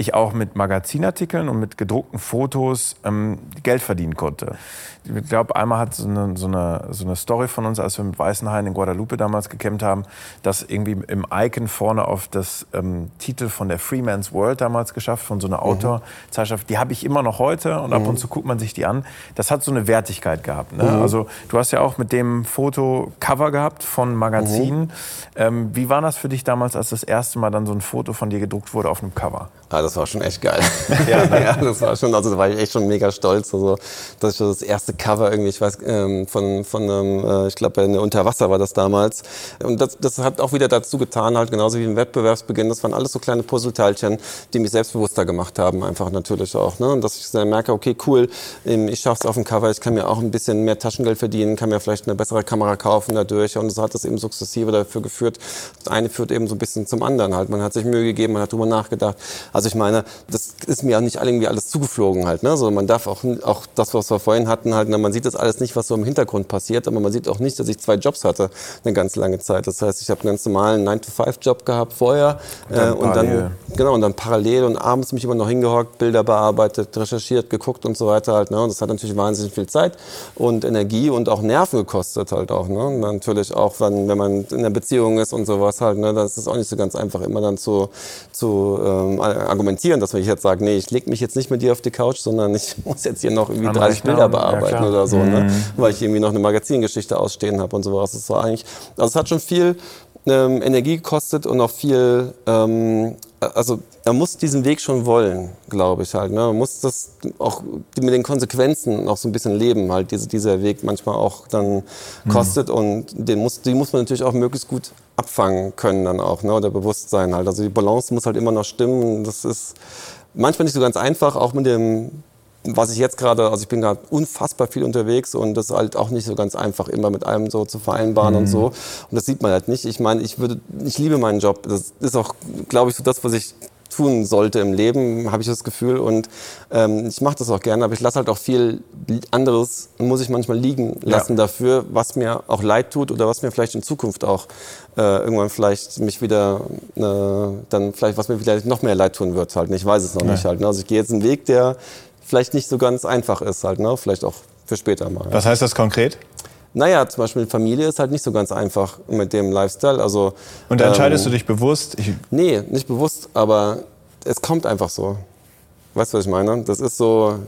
ich auch mit Magazinartikeln und mit gedruckten Fotos ähm, Geld verdienen konnte. Ich glaube, einmal hat so eine, so, eine, so eine Story von uns, als wir mit Weißenhain in Guadalupe damals gekämpft haben, dass irgendwie im Icon vorne auf das ähm, Titel von der Freeman's World damals geschafft, von so einer mhm. Autorzeitschrift. Die habe ich immer noch heute und ab und mhm. zu guckt man sich die an. Das hat so eine Wertigkeit gehabt. Ne? Mhm. Also du hast ja auch mit dem Foto Cover gehabt von Magazinen. Mhm. Ähm, wie war das für dich damals, als das erste Mal dann so ein Foto von dir gedruckt wurde auf einem Cover? Ah, das war schon echt geil. *laughs* ja, *laughs* ja, das war schon, also da war ich echt schon mega stolz, also, dass ich das erste Cover irgendwie, ich weiß, ähm, von, von einem, äh, ich glaube, bei Unterwasser war das damals. Und das, das hat auch wieder dazu getan, halt genauso wie im Wettbewerbsbeginn, das waren alles so kleine Puzzleteilchen, die mich selbstbewusster gemacht haben, einfach natürlich auch. Ne? Und dass ich dann merke, okay, cool, ähm, ich schaff's auf dem Cover, ich kann mir auch ein bisschen mehr Taschengeld verdienen, kann mir vielleicht eine bessere Kamera kaufen dadurch. Und so hat das eben sukzessive dafür geführt. Das eine führt eben so ein bisschen zum anderen halt. Man hat sich Mühe gegeben, man hat drüber nachgedacht. Also ich meine, das ist mir auch nicht irgendwie alles zugeflogen halt. Ne? Also man darf auch, auch das, was wir vorhin hatten, halt, ne? man sieht das alles nicht, was so im Hintergrund passiert, aber man sieht auch nicht, dass ich zwei Jobs hatte eine ganz lange Zeit. Das heißt, ich habe einen ganz normalen 9-to-5-Job gehabt vorher und dann, äh, und dann genau und dann parallel und abends mich immer noch hingehockt, Bilder bearbeitet, recherchiert, geguckt und so weiter halt. Ne? Und das hat natürlich wahnsinnig viel Zeit und Energie und auch Nerven gekostet halt auch. Ne? Und natürlich auch, wenn, wenn man in einer Beziehung ist und sowas halt, ne? das ist auch nicht so ganz einfach immer dann zu, zu ähm, argumentieren, dass ich jetzt sage, nee, ich lege mich jetzt nicht mit dir auf die Couch, sondern ich *laughs* muss jetzt hier noch irgendwie 30 Bilder bearbeiten ja, oder so, ne? mhm. weil ich irgendwie noch eine Magazingeschichte ausstehen habe und sowas. Das war eigentlich, also es hat schon viel ähm, Energie gekostet und auch viel, ähm, also er muss diesen Weg schon wollen, glaube ich halt. Ne? Man muss das auch mit den Konsequenzen noch so ein bisschen leben, halt diese, dieser Weg manchmal auch dann mhm. kostet mhm. und den muss, die muss man natürlich auch möglichst gut abfangen können dann auch, ne? oder Bewusstsein halt. Also die Balance muss halt immer noch stimmen. Das ist manchmal nicht so ganz einfach, auch mit dem was ich jetzt gerade, also ich bin gerade unfassbar viel unterwegs und das ist halt auch nicht so ganz einfach, immer mit allem so zu vereinbaren mhm. und so. Und das sieht man halt nicht. Ich meine, ich würde, ich liebe meinen Job. Das ist auch, glaube ich, so das, was ich tun sollte im Leben, habe ich das Gefühl. Und ähm, ich mache das auch gerne, aber ich lasse halt auch viel anderes, muss ich manchmal liegen lassen ja. dafür, was mir auch leid tut oder was mir vielleicht in Zukunft auch äh, irgendwann vielleicht mich wieder, äh, dann vielleicht, was mir vielleicht noch mehr leid tun wird halt. Ich weiß es noch ja. nicht halt. Ne? Also ich gehe jetzt einen Weg, der vielleicht nicht so ganz einfach ist halt, ne? Vielleicht auch für später mal. Was heißt das konkret? Naja, zum Beispiel Familie ist halt nicht so ganz einfach mit dem Lifestyle. Also, Und da entscheidest ähm, du dich bewusst? Ich nee, nicht bewusst, aber es kommt einfach so. Weißt du, was ich meine? Das ist so.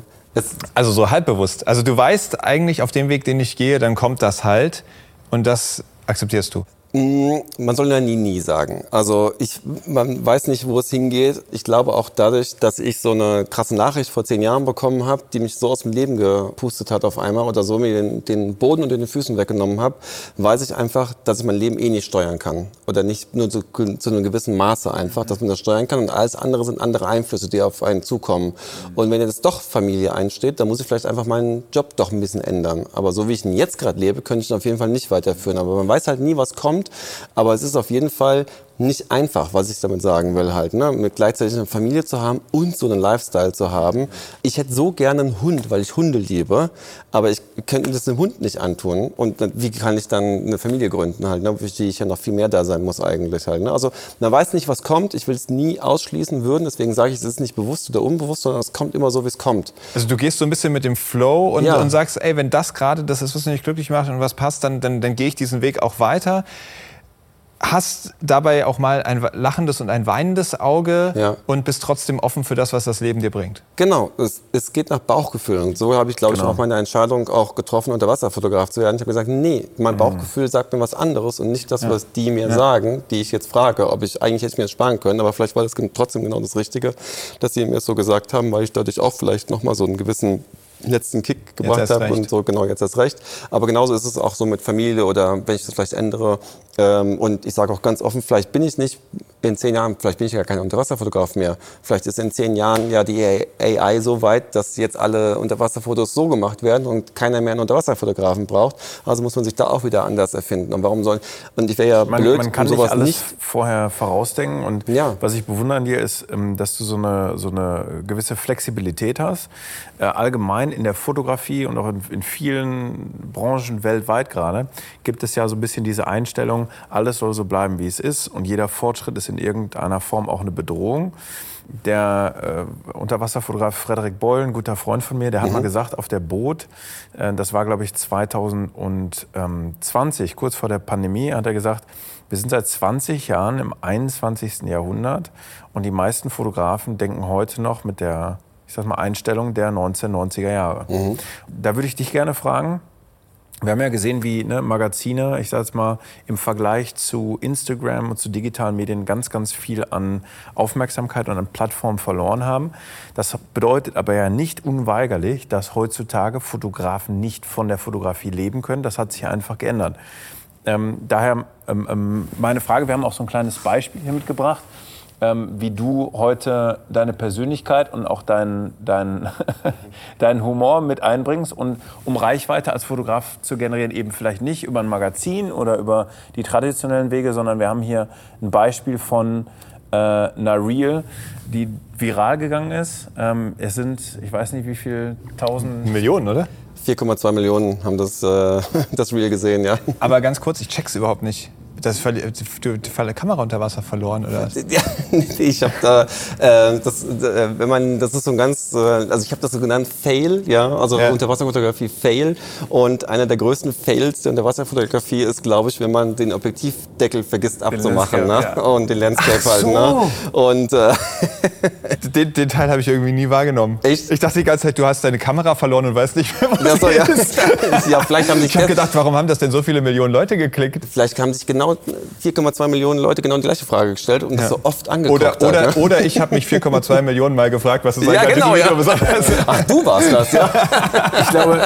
also so halbbewusst. Also du weißt eigentlich, auf dem Weg, den ich gehe, dann kommt das halt. Und das akzeptierst du. Mm, man soll ja nie, nie sagen. Also ich, man weiß nicht, wo es hingeht. Ich glaube auch dadurch, dass ich so eine krasse Nachricht vor zehn Jahren bekommen habe, die mich so aus dem Leben gepustet hat auf einmal oder so mir den, den Boden unter den Füßen weggenommen habe, weiß ich einfach, dass ich mein Leben eh nicht steuern kann. Oder nicht nur zu, zu einem gewissen Maße einfach, dass man das steuern kann und alles andere sind andere Einflüsse, die auf einen zukommen. Und wenn jetzt doch Familie einsteht, dann muss ich vielleicht einfach meinen Job doch ein bisschen ändern. Aber so wie ich ihn jetzt gerade lebe, könnte ich ihn auf jeden Fall nicht weiterführen. Aber man weiß halt nie, was kommt kommt. Aber es ist auf jeden Fall nicht einfach, was ich damit sagen will halt, ne? mit gleichzeitig eine Familie zu haben und so einen Lifestyle zu haben. Ich hätte so gerne einen Hund, weil ich Hunde liebe, aber ich könnte das dem Hund nicht antun. Und wie kann ich dann eine Familie gründen halt, ne? für die ich ja noch viel mehr da sein muss eigentlich halt. Ne? Also man weiß nicht, was kommt. Ich will es nie ausschließen würden, deswegen sage ich, es ist nicht bewusst oder unbewusst, sondern es kommt immer so, wie es kommt. Also du gehst so ein bisschen mit dem Flow und, ja. und sagst, ey, wenn das gerade das ist, was mich glücklich macht und was passt, dann, dann, dann gehe ich diesen Weg auch weiter. Hast dabei auch mal ein lachendes und ein weinendes Auge Ja. und bist trotzdem offen für das, was das Leben dir bringt. Genau, es, es geht nach Bauchgefühl. Und so habe ich, glaube Genau. ich, auch meine Entscheidung auch getroffen, Unterwasserfotograf zu werden. Ich habe gesagt, nee, Mhm. mein Bauchgefühl sagt mir was anderes und nicht das, was die mir sagen, die ich jetzt frage. Ob ich eigentlich hätte ich mir das sparen können, aber vielleicht war das trotzdem genau das Richtige, dass sie mir es so gesagt haben, weil ich dadurch auch vielleicht nochmal so einen gewissen letzten Kick gebracht habe und so genau jetzt erst recht. Aber genauso ist es auch so mit Familie oder wenn ich das vielleicht ändere. Ähm, und ich sage auch ganz offen, vielleicht bin ich nicht in zehn Jahren, vielleicht bin ich ja kein Unterwasserfotograf mehr. Vielleicht ist in zehn Jahren ja die AI so weit, dass jetzt alle Unterwasserfotos so gemacht werden und keiner mehr einen Unterwasserfotografen braucht. Also muss man sich da auch wieder anders erfinden. Und warum soll und ich wäre ja Man, blöd, man kann um nicht sowas alles nicht vorher vorausdenken. Und Ja. was ich bewundere an dir ist, ähm, dass du so eine, so eine gewisse Flexibilität hast. Äh, Allgemein in der Fotografie und auch in, in vielen Branchen weltweit gerade gibt es ja so ein bisschen diese Einstellung, alles soll so bleiben, wie es ist. Und jeder Fortschritt ist in irgendeiner Form auch eine Bedrohung. Der äh, Unterwasserfotograf Frederik Boll, ein guter Freund von mir, der hat mal gesagt, auf der Boot, äh, das war glaube ich 2020, kurz vor der Pandemie, hat er gesagt, wir sind seit 20 Jahren im 21. Jahrhundert und die meisten Fotografen denken heute noch mit der, ich sag mal, Einstellung der 1990er Jahre. Da würde ich dich gerne fragen, wir haben ja gesehen, wie ne, Magazine, ich sage jetzt mal, im Vergleich zu Instagram und zu digitalen Medien ganz, ganz viel an Aufmerksamkeit und an Plattformen verloren haben. Das bedeutet aber ja nicht unweigerlich, dass heutzutage Fotografen nicht von der Fotografie leben können. Das hat sich einfach geändert. Ähm, daher ähm, ähm, meine Frage, wir haben auch so ein kleines Beispiel hier mitgebracht ähm, wie du heute deine Persönlichkeit und auch deinen dein, *laughs* deinen Humor mit einbringst und um Reichweite als Fotograf zu generieren, eben vielleicht nicht über ein Magazin oder über die traditionellen Wege, sondern wir haben hier ein Beispiel von äh, einer Reel, die viral gegangen ist. Ähm, es sind, ich weiß nicht wie viel, tausend... Millionen, oder? 4,2 Millionen haben das, äh, *laughs* das Reel gesehen, ja. Aber ganz kurz, ich check's überhaupt nicht. Das du, die Kamera unter Wasser verloren, oder? *laughs* Ja, ich habe da, äh, das, äh, wenn man, das ist so ein ganz, äh, also ich habe das so genannt Fail, ja, also Ja. Unterwasserfotografie Fail. Und einer der größten Fails der Unterwasserfotografie ist, glaube ich, wenn man den Objektivdeckel vergisst abzumachen, ne? ja. Und den Landscape Ach halt, so. ne? Und äh, *laughs* Den, den Teil habe ich irgendwie nie wahrgenommen. Echt? Ich dachte die ganze Zeit, du hast deine Kamera verloren und weißt nicht mehr, was ja, so, ja. ist. *laughs* ja, vielleicht haben sich Ich habe gedacht, warum haben das denn so viele Millionen Leute geklickt? Vielleicht haben sich genau 4,2 Millionen Leute genau die gleiche Frage gestellt und das so oft angeguckt Oder, oder, hat, ne? oder ich habe mich 4,2 *laughs* Millionen Mal gefragt, was es Ja, eigentlich genau, ja. besonders *laughs* ist. Ach, du warst das, ja. *laughs* Ich glaube,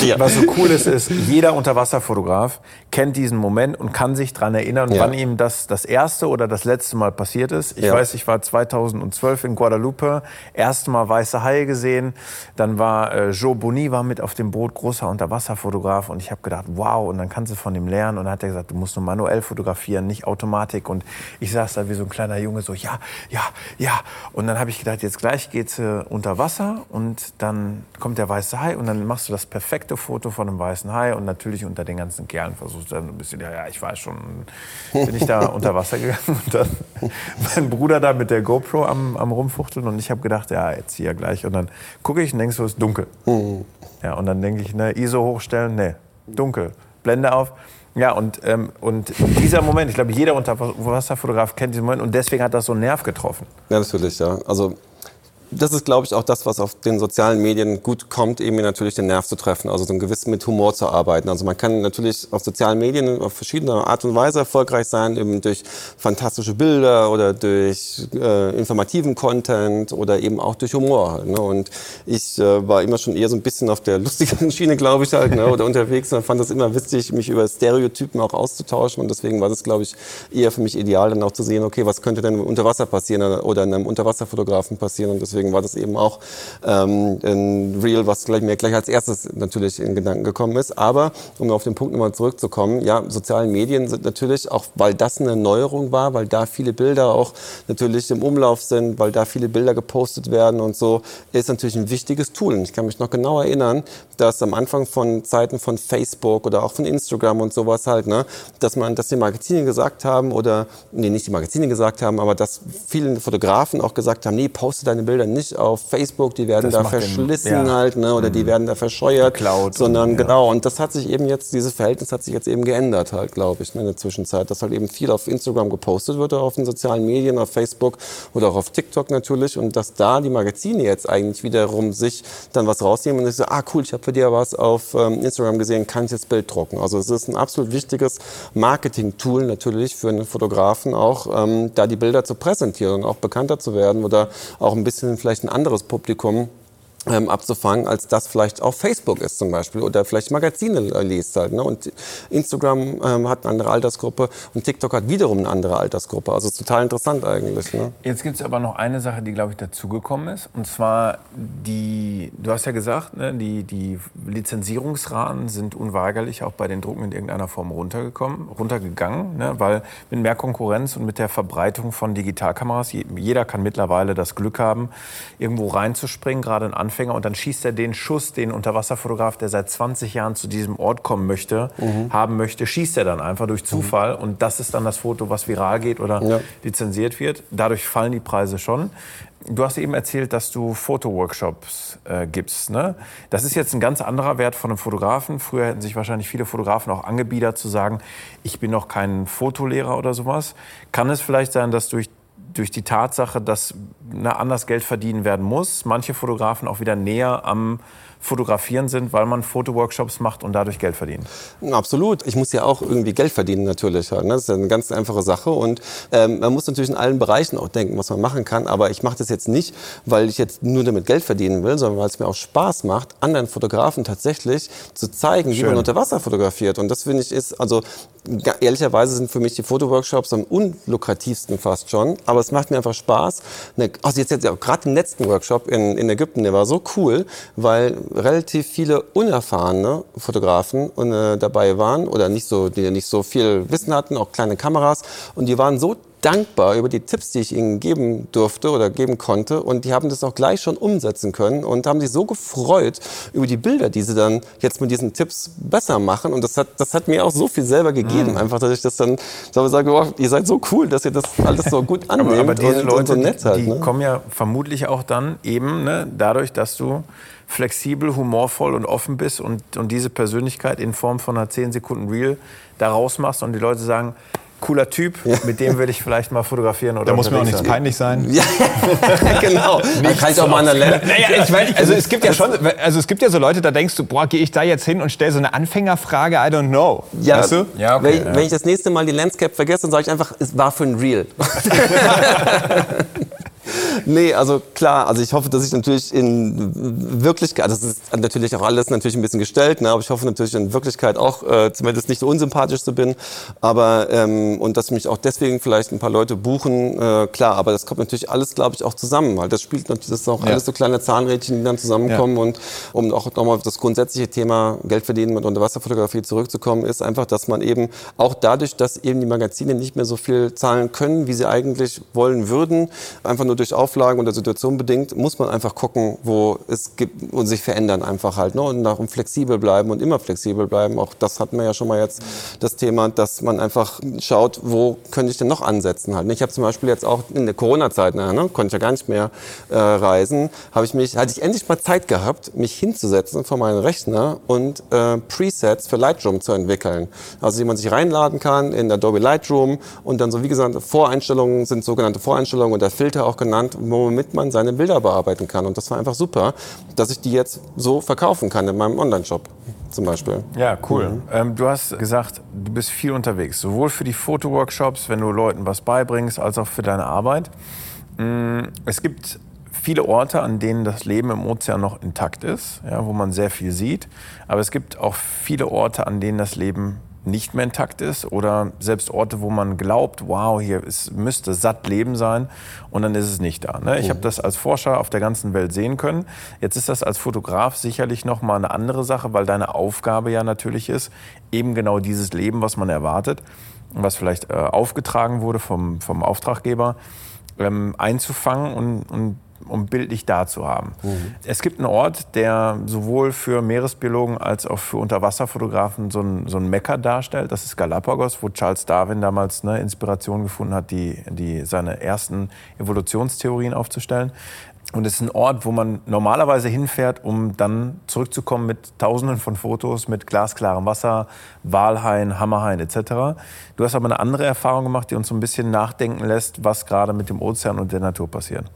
dir. was, was so cool ist, ist, jeder Unterwasserfotograf kennt diesen Moment und kann sich daran erinnern, Ja. wann ihm das das erste oder das letzte Mal passiert ist. Ich Ja. weiß, ich war 2012 in Guadalupe, erste Mal weiße Haie gesehen. Dann war äh, Joe Boni war mit auf dem Boot, großer Unterwasserfotograf. Und ich habe gedacht, wow, und dann kannst du von ihm lernen. Und dann hat er gesagt, du musst nur manuell fotografieren, nicht Automatik. Und ich saß da wie so ein kleiner Junge, so ja, ja, ja. Und dann habe ich gedacht, jetzt gleich geht's äh, unter Wasser und dann kommt der weiße Hai und dann machst du das perfekte Foto von einem weißen Hai und natürlich unter den ganzen Kerlen versuchst du dann ein bisschen, ja, ja, ich weiß schon, bin ich da *laughs* unter Wasser gegangen und dann mein Bruder da mit der GoPro am, am rumfuchteln und ich habe gedacht, ja, jetzt hier gleich und dann gucke ich und denke so, es ist dunkel. Ja, und dann denke ich, ne, ISO hochstellen, ne, dunkel, Blende auf. Ja, und, ähm, und dieser Moment, ich glaube, jeder Unterwasserfotograf kennt diesen Moment und deswegen hat das so einen Nerv getroffen. Ja, natürlich, ja. Also das ist, glaube ich, auch das, was auf den sozialen Medien gut kommt, eben natürlich den Nerv zu treffen, also so ein gewiss mit Humor zu arbeiten. Also man kann natürlich auf sozialen Medien auf verschiedene Art und Weise erfolgreich sein, eben durch fantastische Bilder oder durch äh, informativen Content oder eben auch durch Humor. Ne? Und ich äh, war immer schon eher so ein bisschen auf der lustigen *laughs* Schiene, glaube ich, halt, ne? oder unterwegs und fand das immer witzig, mich über Stereotypen auch auszutauschen und deswegen war das, glaube ich, eher für mich ideal, dann auch zu sehen, okay, was könnte denn unter Wasser passieren oder einem Unterwasserfotografen passieren und deswegen war das eben auch ähm, ein Reel, was gleich, mir gleich als erstes natürlich in Gedanken gekommen ist. Aber um auf den Punkt nochmal zurückzukommen, ja, sozialen Medien sind natürlich auch, weil das eine Neuerung war, weil da viele Bilder auch natürlich im Umlauf sind, weil da viele Bilder gepostet werden und so, ist natürlich ein wichtiges Tool. Und ich kann mich noch genau erinnern, dass am Anfang von Zeiten von Facebook oder auch von Instagram und sowas halt, ne, dass man, dass die Magazine gesagt haben oder, nee, nicht die Magazine gesagt haben, aber dass viele Fotografen auch gesagt haben, nee, poste deine Bilder nicht auf Facebook, die werden Das da macht den- verschlissen ja. halt, ne, oder die werden da verscheuert, Geklaut sondern und- ja. genau. Und das hat sich eben jetzt, dieses Verhältnis hat sich jetzt eben geändert halt, glaube ich, ne, in der Zwischenzeit, dass halt eben viel auf Instagram gepostet wird, auf den sozialen Medien, auf Facebook oder auch auf TikTok natürlich und dass da die Magazine jetzt eigentlich wiederum sich dann was rausnehmen und ich so, ah cool, ich habe für dir was auf ähm, Instagram gesehen, kann ich das Bild drucken. Also es ist ein absolut wichtiges Marketing-Tool natürlich für einen Fotografen auch, ähm, da die Bilder zu präsentieren und auch bekannter zu werden oder auch ein bisschen vielleicht ein anderes Publikum ähm, abzufangen, als das vielleicht auf Facebook ist zum Beispiel oder vielleicht Magazine liest halt. Ne? Und Instagram ähm, hat eine andere Altersgruppe und TikTok hat wiederum eine andere Altersgruppe. Also ist total interessant eigentlich. Ne? Jetzt gibt es aber noch eine Sache, die, glaube ich, dazugekommen ist. Und zwar die, du hast ja gesagt, ne, die, die Lizenzierungsraten sind unweigerlich auch bei den Drucken in irgendeiner Form runtergekommen, runtergegangen, ne, weil mit mehr Konkurrenz und mit der Verbreitung von Digitalkameras, je- jeder kann mittlerweile das Glück haben, irgendwo reinzuspringen, gerade ein Anfänger, und dann schießt er den Schuss, den Unterwasserfotograf, der seit 20 Jahren zu diesem Ort kommen möchte, haben möchte, schießt er dann einfach durch Zufall. Und das ist dann das Foto, was viral geht oder Ja. lizenziert wird. Dadurch fallen die Preise schon. Du hast eben erzählt, dass du Fotoworkshops äh, gibst. Ne? Das ist jetzt ein ganz anderer Wert von einem Fotografen. Früher hätten sich wahrscheinlich viele Fotografen auch angebiedert zu sagen, ich bin noch kein Fotolehrer oder sowas. Kann es vielleicht sein, dass durch durch die Tatsache, dass na, anders Geld verdienen werden muss, manche Fotografen auch wieder näher am Fotografieren sind, weil man Fotoworkshops macht und dadurch Geld verdient. Absolut. Ich muss ja auch irgendwie Geld verdienen natürlich. Ne? Das ist ja eine ganz einfache Sache. Und ähm, man muss natürlich in allen Bereichen auch denken, was man machen kann. Aber ich mache das jetzt nicht, weil ich jetzt nur damit Geld verdienen will, sondern weil es mir auch Spaß macht, anderen Fotografen tatsächlich zu zeigen, wie man unter Wasser fotografiert. Und das finde ich ist, also ehrlicherweise sind für mich die Fotoworkshops am unlukrativsten fast schon. Aber es macht mir einfach Spaß. Also jetzt, jetzt gerade den letzten Workshop in, in Ägypten, der war so cool, weil relativ viele unerfahrene Fotografen äh, dabei waren oder nicht so, die nicht so viel Wissen hatten, auch kleine Kameras. Und die waren so dankbar über die Tipps, die ich ihnen geben durfte oder geben konnte. Und die haben das auch gleich schon umsetzen können und haben sich so gefreut über die Bilder, die sie dann jetzt mit diesen Tipps besser machen. Und das hat, das hat mir auch so viel selber gegeben, einfach, dass ich das dann so sage, oh, ihr seid so cool, dass ihr das alles so gut annehmt Aber, aber diese und, und Leute, so nett halt. die ne? kommen ja vermutlich auch dann eben ne, dadurch, dass du flexibel, humorvoll und offen bist und, und diese Persönlichkeit in Form von einer 10 Sekunden Reel da rausmachst und die Leute sagen, cooler Typ, mit dem will ich vielleicht mal fotografieren oder Da muss mir auch nichts sein. peinlich sein. *laughs* Ja, genau. Dann kann ich auch mal an der. Naja, ich meine, also es gibt ja schon, also es gibt ja so Leute, da denkst du, boah, gehe ich da jetzt hin und stelle so eine Anfängerfrage, I don't know. Ja, weißt du? Ja, okay, wenn, ich, ja. wenn ich das nächste Mal die Landscape vergesse, dann sage ich einfach, es war für ein Real. *laughs* *laughs* nee, also klar, also ich hoffe, dass ich natürlich in Wirklichkeit, das ist natürlich auch alles natürlich ein bisschen gestellt, ne, aber ich hoffe natürlich in Wirklichkeit auch äh, zumindest nicht so unsympathisch zu bin, aber ähm, und dass mich auch deswegen vielleicht ein paar Leute buchen, äh, klar, aber das kommt natürlich alles, glaube ich, auch zusammen, weil das spielt natürlich, das ist auch Ja. alles so kleine Zahnrädchen, die dann zusammenkommen und um auch nochmal auf das grundsätzliche Thema Geld verdienen mit Unterwasserfotografie zurückzukommen, ist einfach, dass man eben auch dadurch, dass eben die Magazine nicht mehr so viel zahlen können, wie sie eigentlich wollen würden, einfach nur durch Auflagen und der Situation bedingt, muss man einfach gucken, wo es gibt und sich verändern einfach halt ne? und darum flexibel bleiben und immer flexibel bleiben. Auch das hatten wir ja schon mal jetzt das Thema, dass man einfach schaut, wo könnte ich denn noch ansetzen halt. Ich habe zum Beispiel jetzt auch in der Corona-Zeit, ne, konnte ich ja gar nicht mehr äh, reisen, habe ich mich, hatte ich endlich mal Zeit gehabt, mich hinzusetzen vor meinen Rechner und äh, Presets für Lightroom zu entwickeln. Also die man sich reinladen kann in Adobe Lightroom und dann so wie gesagt Voreinstellungen sind sogenannte Voreinstellungen oder Filter auch genannt, womit man seine Bilder bearbeiten kann. Und das war einfach super, dass ich die jetzt so verkaufen kann in meinem Online-Shop zum Beispiel. Ja, cool. Ähm, du hast gesagt, du bist viel unterwegs, sowohl für die Fotoworkshops, wenn du Leuten was beibringst, als auch für deine Arbeit. Mm, Es gibt viele Orte, an denen das Leben im Ozean noch intakt ist, ja, wo man sehr viel sieht. Aber es gibt auch viele Orte, an denen das Leben nicht mehr intakt ist oder selbst Orte, wo man glaubt, wow, hier ist, müsste satt Leben sein und dann ist es nicht da. Ne? Ich habe das als Forscher auf der ganzen Welt sehen können. Jetzt ist das als Fotograf sicherlich noch mal eine andere Sache, weil deine Aufgabe ja natürlich ist, eben genau dieses Leben, was man erwartet, was vielleicht äh, aufgetragen wurde vom, vom Auftraggeber, ähm, einzufangen und, und um bildlich da zu haben. Es gibt einen Ort, der sowohl für Meeresbiologen als auch für Unterwasserfotografen so ein, so ein Mecker darstellt. Das ist Galapagos, wo Charles Darwin damals eine Inspiration gefunden hat, die, die seine ersten Evolutionstheorien aufzustellen. Und es ist ein Ort, wo man normalerweise hinfährt, um dann zurückzukommen mit Tausenden von Fotos, mit glasklarem Wasser, Walhaien, Hammerhaien etc. Du hast aber eine andere Erfahrung gemacht, die uns so ein bisschen nachdenken lässt, was gerade mit dem Ozean und der Natur passiert.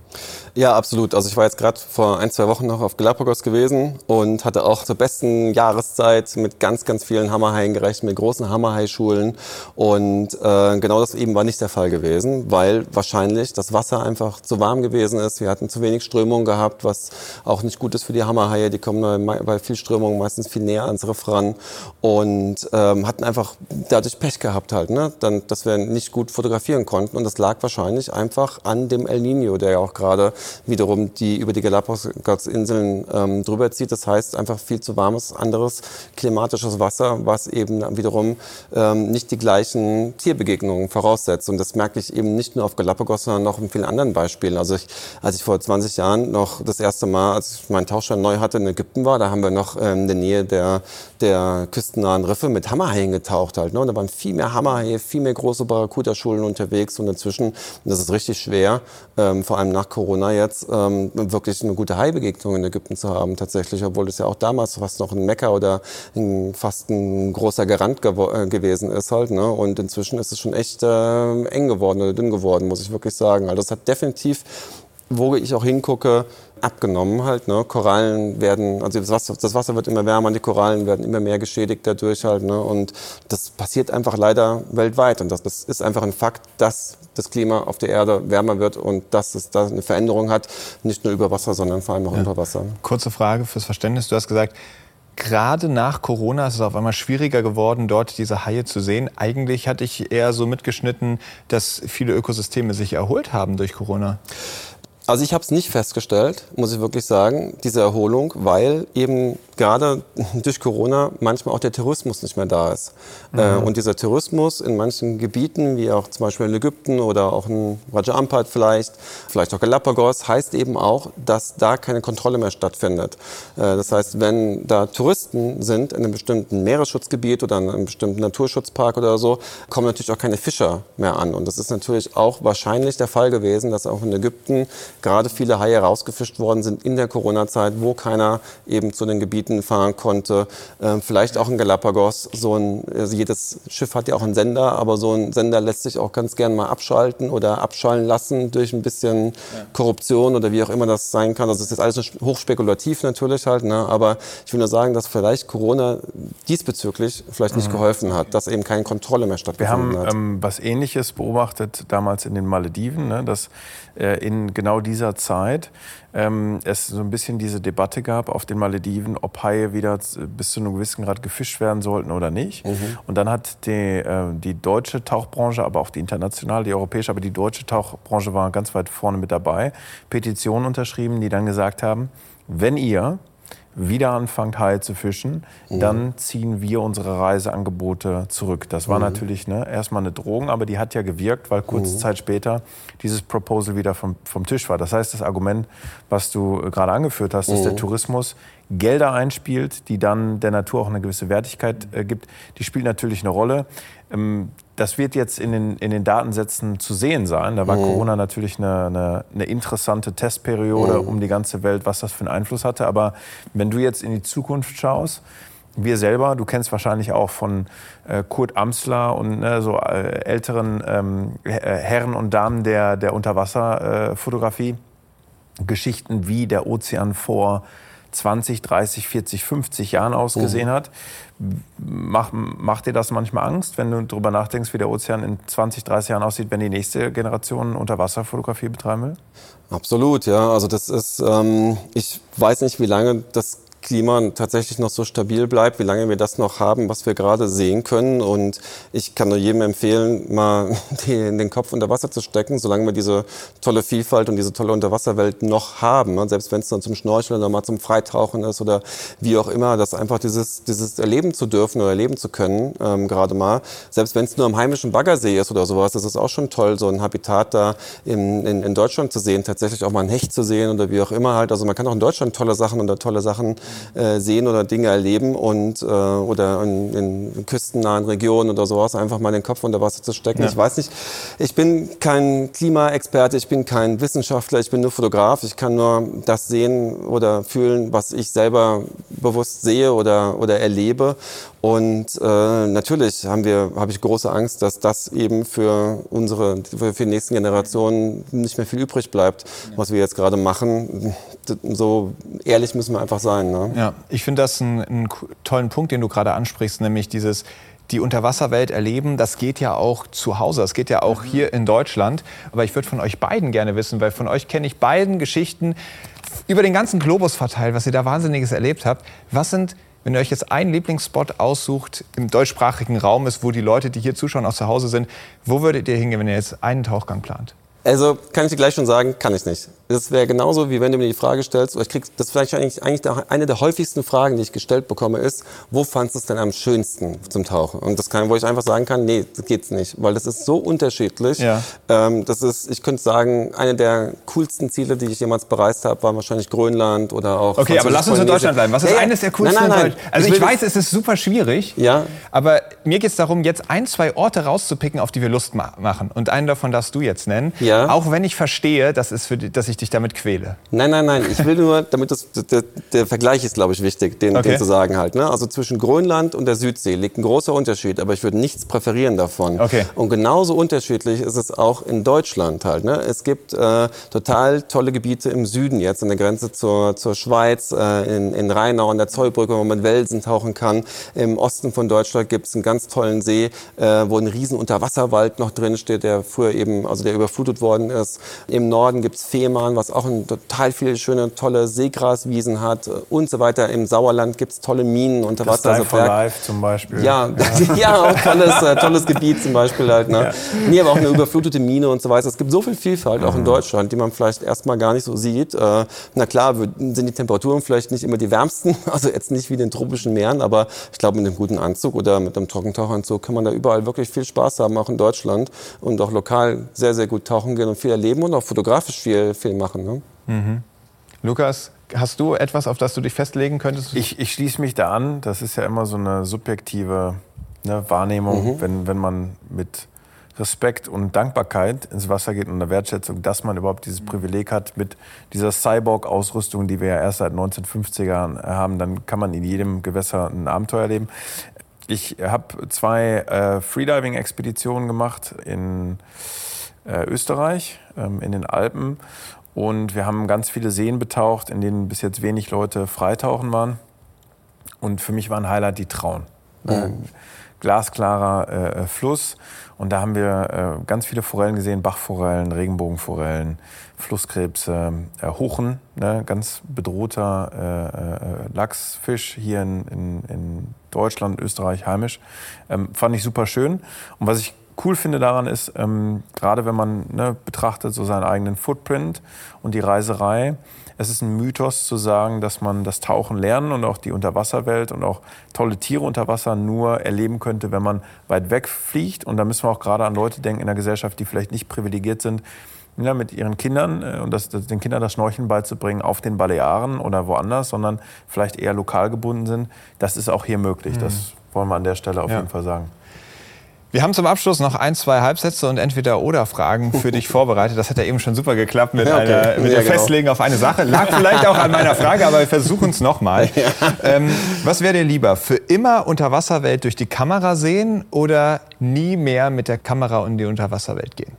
Ja, absolut. Also ich war jetzt gerade vor ein, zwei Wochen noch auf Galapagos gewesen und hatte auch zur besten Jahreszeit mit ganz, ganz vielen Hammerhaien gerechnet, mit großen Hammerhaischulen. Und äh, genau das eben war nicht der Fall gewesen, weil wahrscheinlich das Wasser einfach zu warm gewesen ist. Wir hatten zu wenig Strömung gehabt, was auch nicht gut ist für die Hammerhaie. Die kommen bei viel Strömung meistens viel näher ans Riff ran und ähm, hatten einfach dadurch Pech gehabt halt, ne? Dann, dass wir nicht gut fotografieren konnten. Und das lag wahrscheinlich einfach an dem El Nino, der ja auch gerade wiederum die über die Galapagos-Inseln ähm, drüber zieht. Das heißt einfach viel zu warmes, anderes klimatisches Wasser, was eben wiederum ähm, nicht die gleichen Tierbegegnungen voraussetzt. Und das merke ich eben nicht nur auf Galapagos, sondern noch in vielen anderen Beispielen. Also ich, als ich vor 20 Jahren noch das erste Mal, als ich meinen Tauchschein neu hatte, in Ägypten war, da haben wir noch ähm, in der Nähe der, der küstennahen Riffe mit Hammerhaien getaucht halt. Ne? Und da waren viel mehr Hammerhaie, viel mehr große Barracuda-Schulen unterwegs und inzwischen, und das ist richtig schwer, ähm, vor allem nach Corona jetzt, ähm, wirklich eine gute Haibegegnung in Ägypten zu haben tatsächlich, obwohl es ja auch damals fast noch ein Mecker oder ein, fast ein großer Garant gew äh, gewesen ist halt. Ne? Und inzwischen ist es schon echt äh, eng geworden oder dünn geworden, muss ich wirklich sagen. Also das hat definitiv wo ich auch hingucke, abgenommen halt. Ne? Korallen werden, also das Wasser, das Wasser wird immer wärmer, die Korallen werden immer mehr geschädigt dadurch halt. Ne? Und das passiert einfach leider weltweit. Und das, das ist einfach ein Fakt, dass das Klima auf der Erde wärmer wird und dass es da eine Veränderung hat, nicht nur über Wasser, sondern vor allem auch ja. unter Wasser. Kurze Frage fürs Verständnis. Du hast gesagt, gerade nach Corona ist es auf einmal schwieriger geworden, dort diese Haie zu sehen. Eigentlich hatte ich eher so mitgeschnitten, dass viele Ökosysteme sich erholt haben durch Corona. Also ich habe es nicht festgestellt, muss ich wirklich sagen, diese Erholung, weil eben gerade *laughs* durch Corona manchmal auch der Tourismus nicht mehr da ist. Mhm. Äh, und dieser Tourismus in manchen Gebieten, wie auch zum Beispiel in Ägypten oder auch in Raja Ampat vielleicht, vielleicht auch Galapagos, heißt eben auch, dass da keine Kontrolle mehr stattfindet. Äh, das heißt, wenn da Touristen sind in einem bestimmten Meeresschutzgebiet oder in einem bestimmten Naturschutzpark oder so, kommen natürlich auch keine Fischer mehr an. Und das ist natürlich auch wahrscheinlich der Fall gewesen, dass auch in Ägypten gerade viele Haie rausgefischt worden sind in der Corona-Zeit, wo keiner eben zu den Gebieten fahren konnte. Ähm, vielleicht auch in Galapagos. So ein, also jedes Schiff hat ja auch einen Sender, aber so ein Sender lässt sich auch ganz gern mal abschalten oder abschallen lassen durch ein bisschen Korruption oder wie auch immer das sein kann. Also das ist alles hochspekulativ natürlich halt, ne? aber ich will nur sagen, dass vielleicht Corona diesbezüglich vielleicht nicht mhm. geholfen hat, dass eben keine Kontrolle mehr stattgefunden Wir haben ähm, was Ähnliches beobachtet damals in den Malediven, ne? dass äh, in genau dieser Zeit ähm, es so ein bisschen diese Debatte gab auf den Malediven, ob Haie wieder bis zu einem gewissen Grad gefischt werden sollten oder nicht. Mhm. Und dann hat die, äh, die deutsche Tauchbranche, aber auch die internationale, die europäische, aber die deutsche Tauchbranche war ganz weit vorne mit dabei, Petitionen unterschrieben, die dann gesagt haben, wenn ihr wieder anfangt, Haie zu fischen, mhm. dann ziehen wir unsere Reiseangebote zurück. Das war mhm. natürlich ne, erstmal eine Drohung, aber die hat ja gewirkt, weil kurze mhm. Zeit später dieses Proposal wieder vom, vom Tisch war. Das heißt, das Argument, was du gerade angeführt hast, dass der mhm. Tourismus Gelder einspielt, die dann der Natur auch eine gewisse Wertigkeit äh, gibt, die spielt natürlich eine Rolle. Ähm, das wird jetzt in den, in den Datensätzen zu sehen sein. Da war mhm. Corona natürlich eine, eine, eine interessante Testperiode mhm. um die ganze Welt, was das für einen Einfluss hatte. Aber wenn du jetzt in die Zukunft schaust, wir selber, du kennst wahrscheinlich auch von äh, Kurt Amsler und ne, so äh, älteren ähm, Herren und Damen der, der Unterwasserfotografie, äh, Geschichten wie der Ozean vor 20, 30, 40, 50 Jahren ausgesehen mhm. hat. Mach, macht dir das manchmal Angst, wenn du darüber nachdenkst, wie der Ozean in 20, 30 Jahren aussieht, wenn die nächste Generation Unterwasserfotografie betreiben will? Absolut, ja. Also das ist, ähm, ich weiß nicht, wie lange das Klima tatsächlich noch so stabil bleibt, wie lange wir das noch haben, was wir gerade sehen können. Und ich kann nur jedem empfehlen, mal *laughs* den Kopf unter Wasser zu stecken, solange wir diese tolle Vielfalt und diese tolle Unterwasserwelt noch haben. Selbst wenn es dann zum Schnorcheln oder mal zum Freitauchen ist oder wie auch immer, das einfach dieses, dieses erleben zu dürfen oder erleben zu können, ähm, gerade mal. Selbst wenn es nur am heimischen Baggersee ist oder sowas, das ist auch schon toll, so ein Habitat da in, in, in Deutschland zu sehen, tatsächlich auch mal ein Hecht zu sehen oder wie auch immer halt. Also man kann auch in Deutschland tolle Sachen und tolle Sachen äh, sehen oder Dinge erleben und äh, oder in, in küstennahen Regionen oder sowas einfach mal den Kopf unter Wasser zu stecken. Ja. Ich weiß nicht, ich bin kein Klimaexperte, ich bin kein Wissenschaftler, ich bin nur Fotograf. Ich kann nur das sehen oder fühlen, was ich selber bewusst sehe oder, oder erlebe. Und äh, natürlich haben wir, habe ich große Angst, dass das eben für unsere, für, die nächsten Generationen nicht mehr viel übrig bleibt, was wir jetzt gerade machen. So ehrlich müssen wir einfach sein. Ne? Ja, ich finde das einen, einen tollen Punkt, den du gerade ansprichst, nämlich dieses die Unterwasserwelt erleben, das geht ja auch zu Hause, das geht ja auch mhm. hier in Deutschland. Aber ich würde von euch beiden gerne wissen, weil von euch kenne ich beiden Geschichten über den ganzen Globus verteilt, was ihr da Wahnsinniges erlebt habt. Was sind, wenn ihr euch jetzt einen Lieblingsspot aussucht, im deutschsprachigen Raum ist, wo die Leute, die hier zuschauen, auch zu Hause sind, wo würdet ihr hingehen, wenn ihr jetzt einen Tauchgang plant? Also kann ich dir gleich schon sagen, kann ich nicht. Das wäre genauso, wie wenn du mir die Frage stellst, oder ich krieg, das ist vielleicht eigentlich, eigentlich eine der häufigsten Fragen, die ich gestellt bekomme, ist, wo fandest du es denn am schönsten zum Tauchen? Und das kann, wo ich einfach sagen kann, nee, das geht's nicht, weil das ist so unterschiedlich. Ja. Ähm, das ist, ich könnte sagen, eine der coolsten Ziele, die ich jemals bereist habe, war wahrscheinlich Grönland oder auch. Okay, aber lass uns in Deutschland bleiben. Was ist ja, eines der coolsten? Nein, nein, nein. Also ich, ich weiß, es ist super schwierig. Ja. Aber mir geht es darum, jetzt ein, zwei Orte rauszupicken, auf die wir Lust ma machen. Und einen davon darfst du jetzt nennen. Ja. Auch wenn ich verstehe, dass, es für, dass ich dich damit quäle. Nein, nein, nein. Ich will nur, damit das, der, der Vergleich ist, glaube ich, wichtig, den, okay. den, zu sagen halt. Ne? Also zwischen Grönland und der Südsee liegt ein großer Unterschied, aber ich würde nichts präferieren davon. Okay. Und genauso unterschiedlich ist es auch in Deutschland halt. Ne? Es gibt äh, total tolle Gebiete im Süden jetzt an der Grenze zur, zur Schweiz, äh, in, in Rheinau an der Zollbrücke, wo man Welsen tauchen kann. Im Osten von Deutschland gibt es einen ganz tollen See, äh, wo ein riesen Unterwasserwald noch drin steht, der früher eben, also der überflutet worden ist. Im Norden gibt's Fehmarn, was auch ein total viele schöne, tolle Seegraswiesen hat und so weiter. Im Sauerland gibt's tolle Minen unter das Wasser. Also Life zum Beispiel. Ja, ja. *laughs* ja auch tolles, äh, tolles Gebiet zum Beispiel halt. Ne? Ja. Nee, aber auch eine überflutete Mine und so weiter. Es gibt so viel Vielfalt auch in mhm. Deutschland, die man vielleicht erstmal gar nicht so sieht. Äh, na klar, sind die Temperaturen vielleicht nicht immer die wärmsten, *laughs* also jetzt nicht wie in den tropischen Meeren, aber ich glaube, mit einem guten Anzug oder mit einem Trockentauchanzug kann man da überall wirklich viel Spaß haben, auch in Deutschland und auch lokal sehr, sehr gut tauchen gehen und viel erleben und auch fotografisch viel, viel machen. Ne? Mhm. Lukas, hast du etwas, auf das du dich festlegen könntest? Ich, ich schließe mich da an. Das ist ja immer so eine subjektive ne, Wahrnehmung, mhm. wenn, wenn man mit Respekt und Dankbarkeit ins Wasser geht und eine Wertschätzung, dass man überhaupt dieses Privileg hat mit dieser Cyborg-Ausrüstung, die wir ja erst seit 1950ern haben, dann kann man in jedem Gewässer ein Abenteuer erleben. Ich habe zwei äh, Freediving-Expeditionen gemacht in äh, Österreich, ähm, in den Alpen. Und wir haben ganz viele Seen betaucht, in denen bis jetzt wenig Leute freitauchen waren. Und für mich war ein Highlight die Traun. Mhm. Glasklarer äh, äh, Fluss. Und da haben wir äh, ganz viele Forellen gesehen, Bachforellen, Regenbogenforellen, Flusskrebse, äh, Huchen, ne, ganz bedrohter äh, äh, Lachsfisch hier in, in, in, Deutschland, Österreich heimisch. Ähm, fand ich super schön. Und was ich cool finde daran ist, ähm, gerade wenn man ne, betrachtet so seinen eigenen Footprint und die Reiserei, es ist ein Mythos zu sagen, dass man das Tauchen lernen und auch die Unterwasserwelt und auch tolle Tiere unter Wasser nur erleben könnte, wenn man weit weg fliegt. Und da müssen wir auch gerade an Leute denken in der Gesellschaft, die vielleicht nicht privilegiert sind, ja, mit ihren Kindern äh, und das, das, den Kindern das Schnorcheln beizubringen auf den Balearen oder woanders, sondern vielleicht eher lokal gebunden sind. Das ist auch hier möglich. Mhm. Das wollen wir an der Stelle auf ja. jeden Fall sagen. Wir haben zum Abschluss noch ein, zwei Halbsätze und entweder oder Fragen für dich *laughs* vorbereitet. Das hat ja eben schon super geklappt mit, ja, okay. einer, mit ja, dem genau. Festlegen auf eine Sache. Lag vielleicht auch an meiner Frage, aber wir versuchen es nochmal. *laughs* Ja. Ähm, was wäre dir lieber? Für immer Unterwasserwelt durch die Kamera sehen oder nie mehr mit der Kamera in die Unterwasserwelt gehen?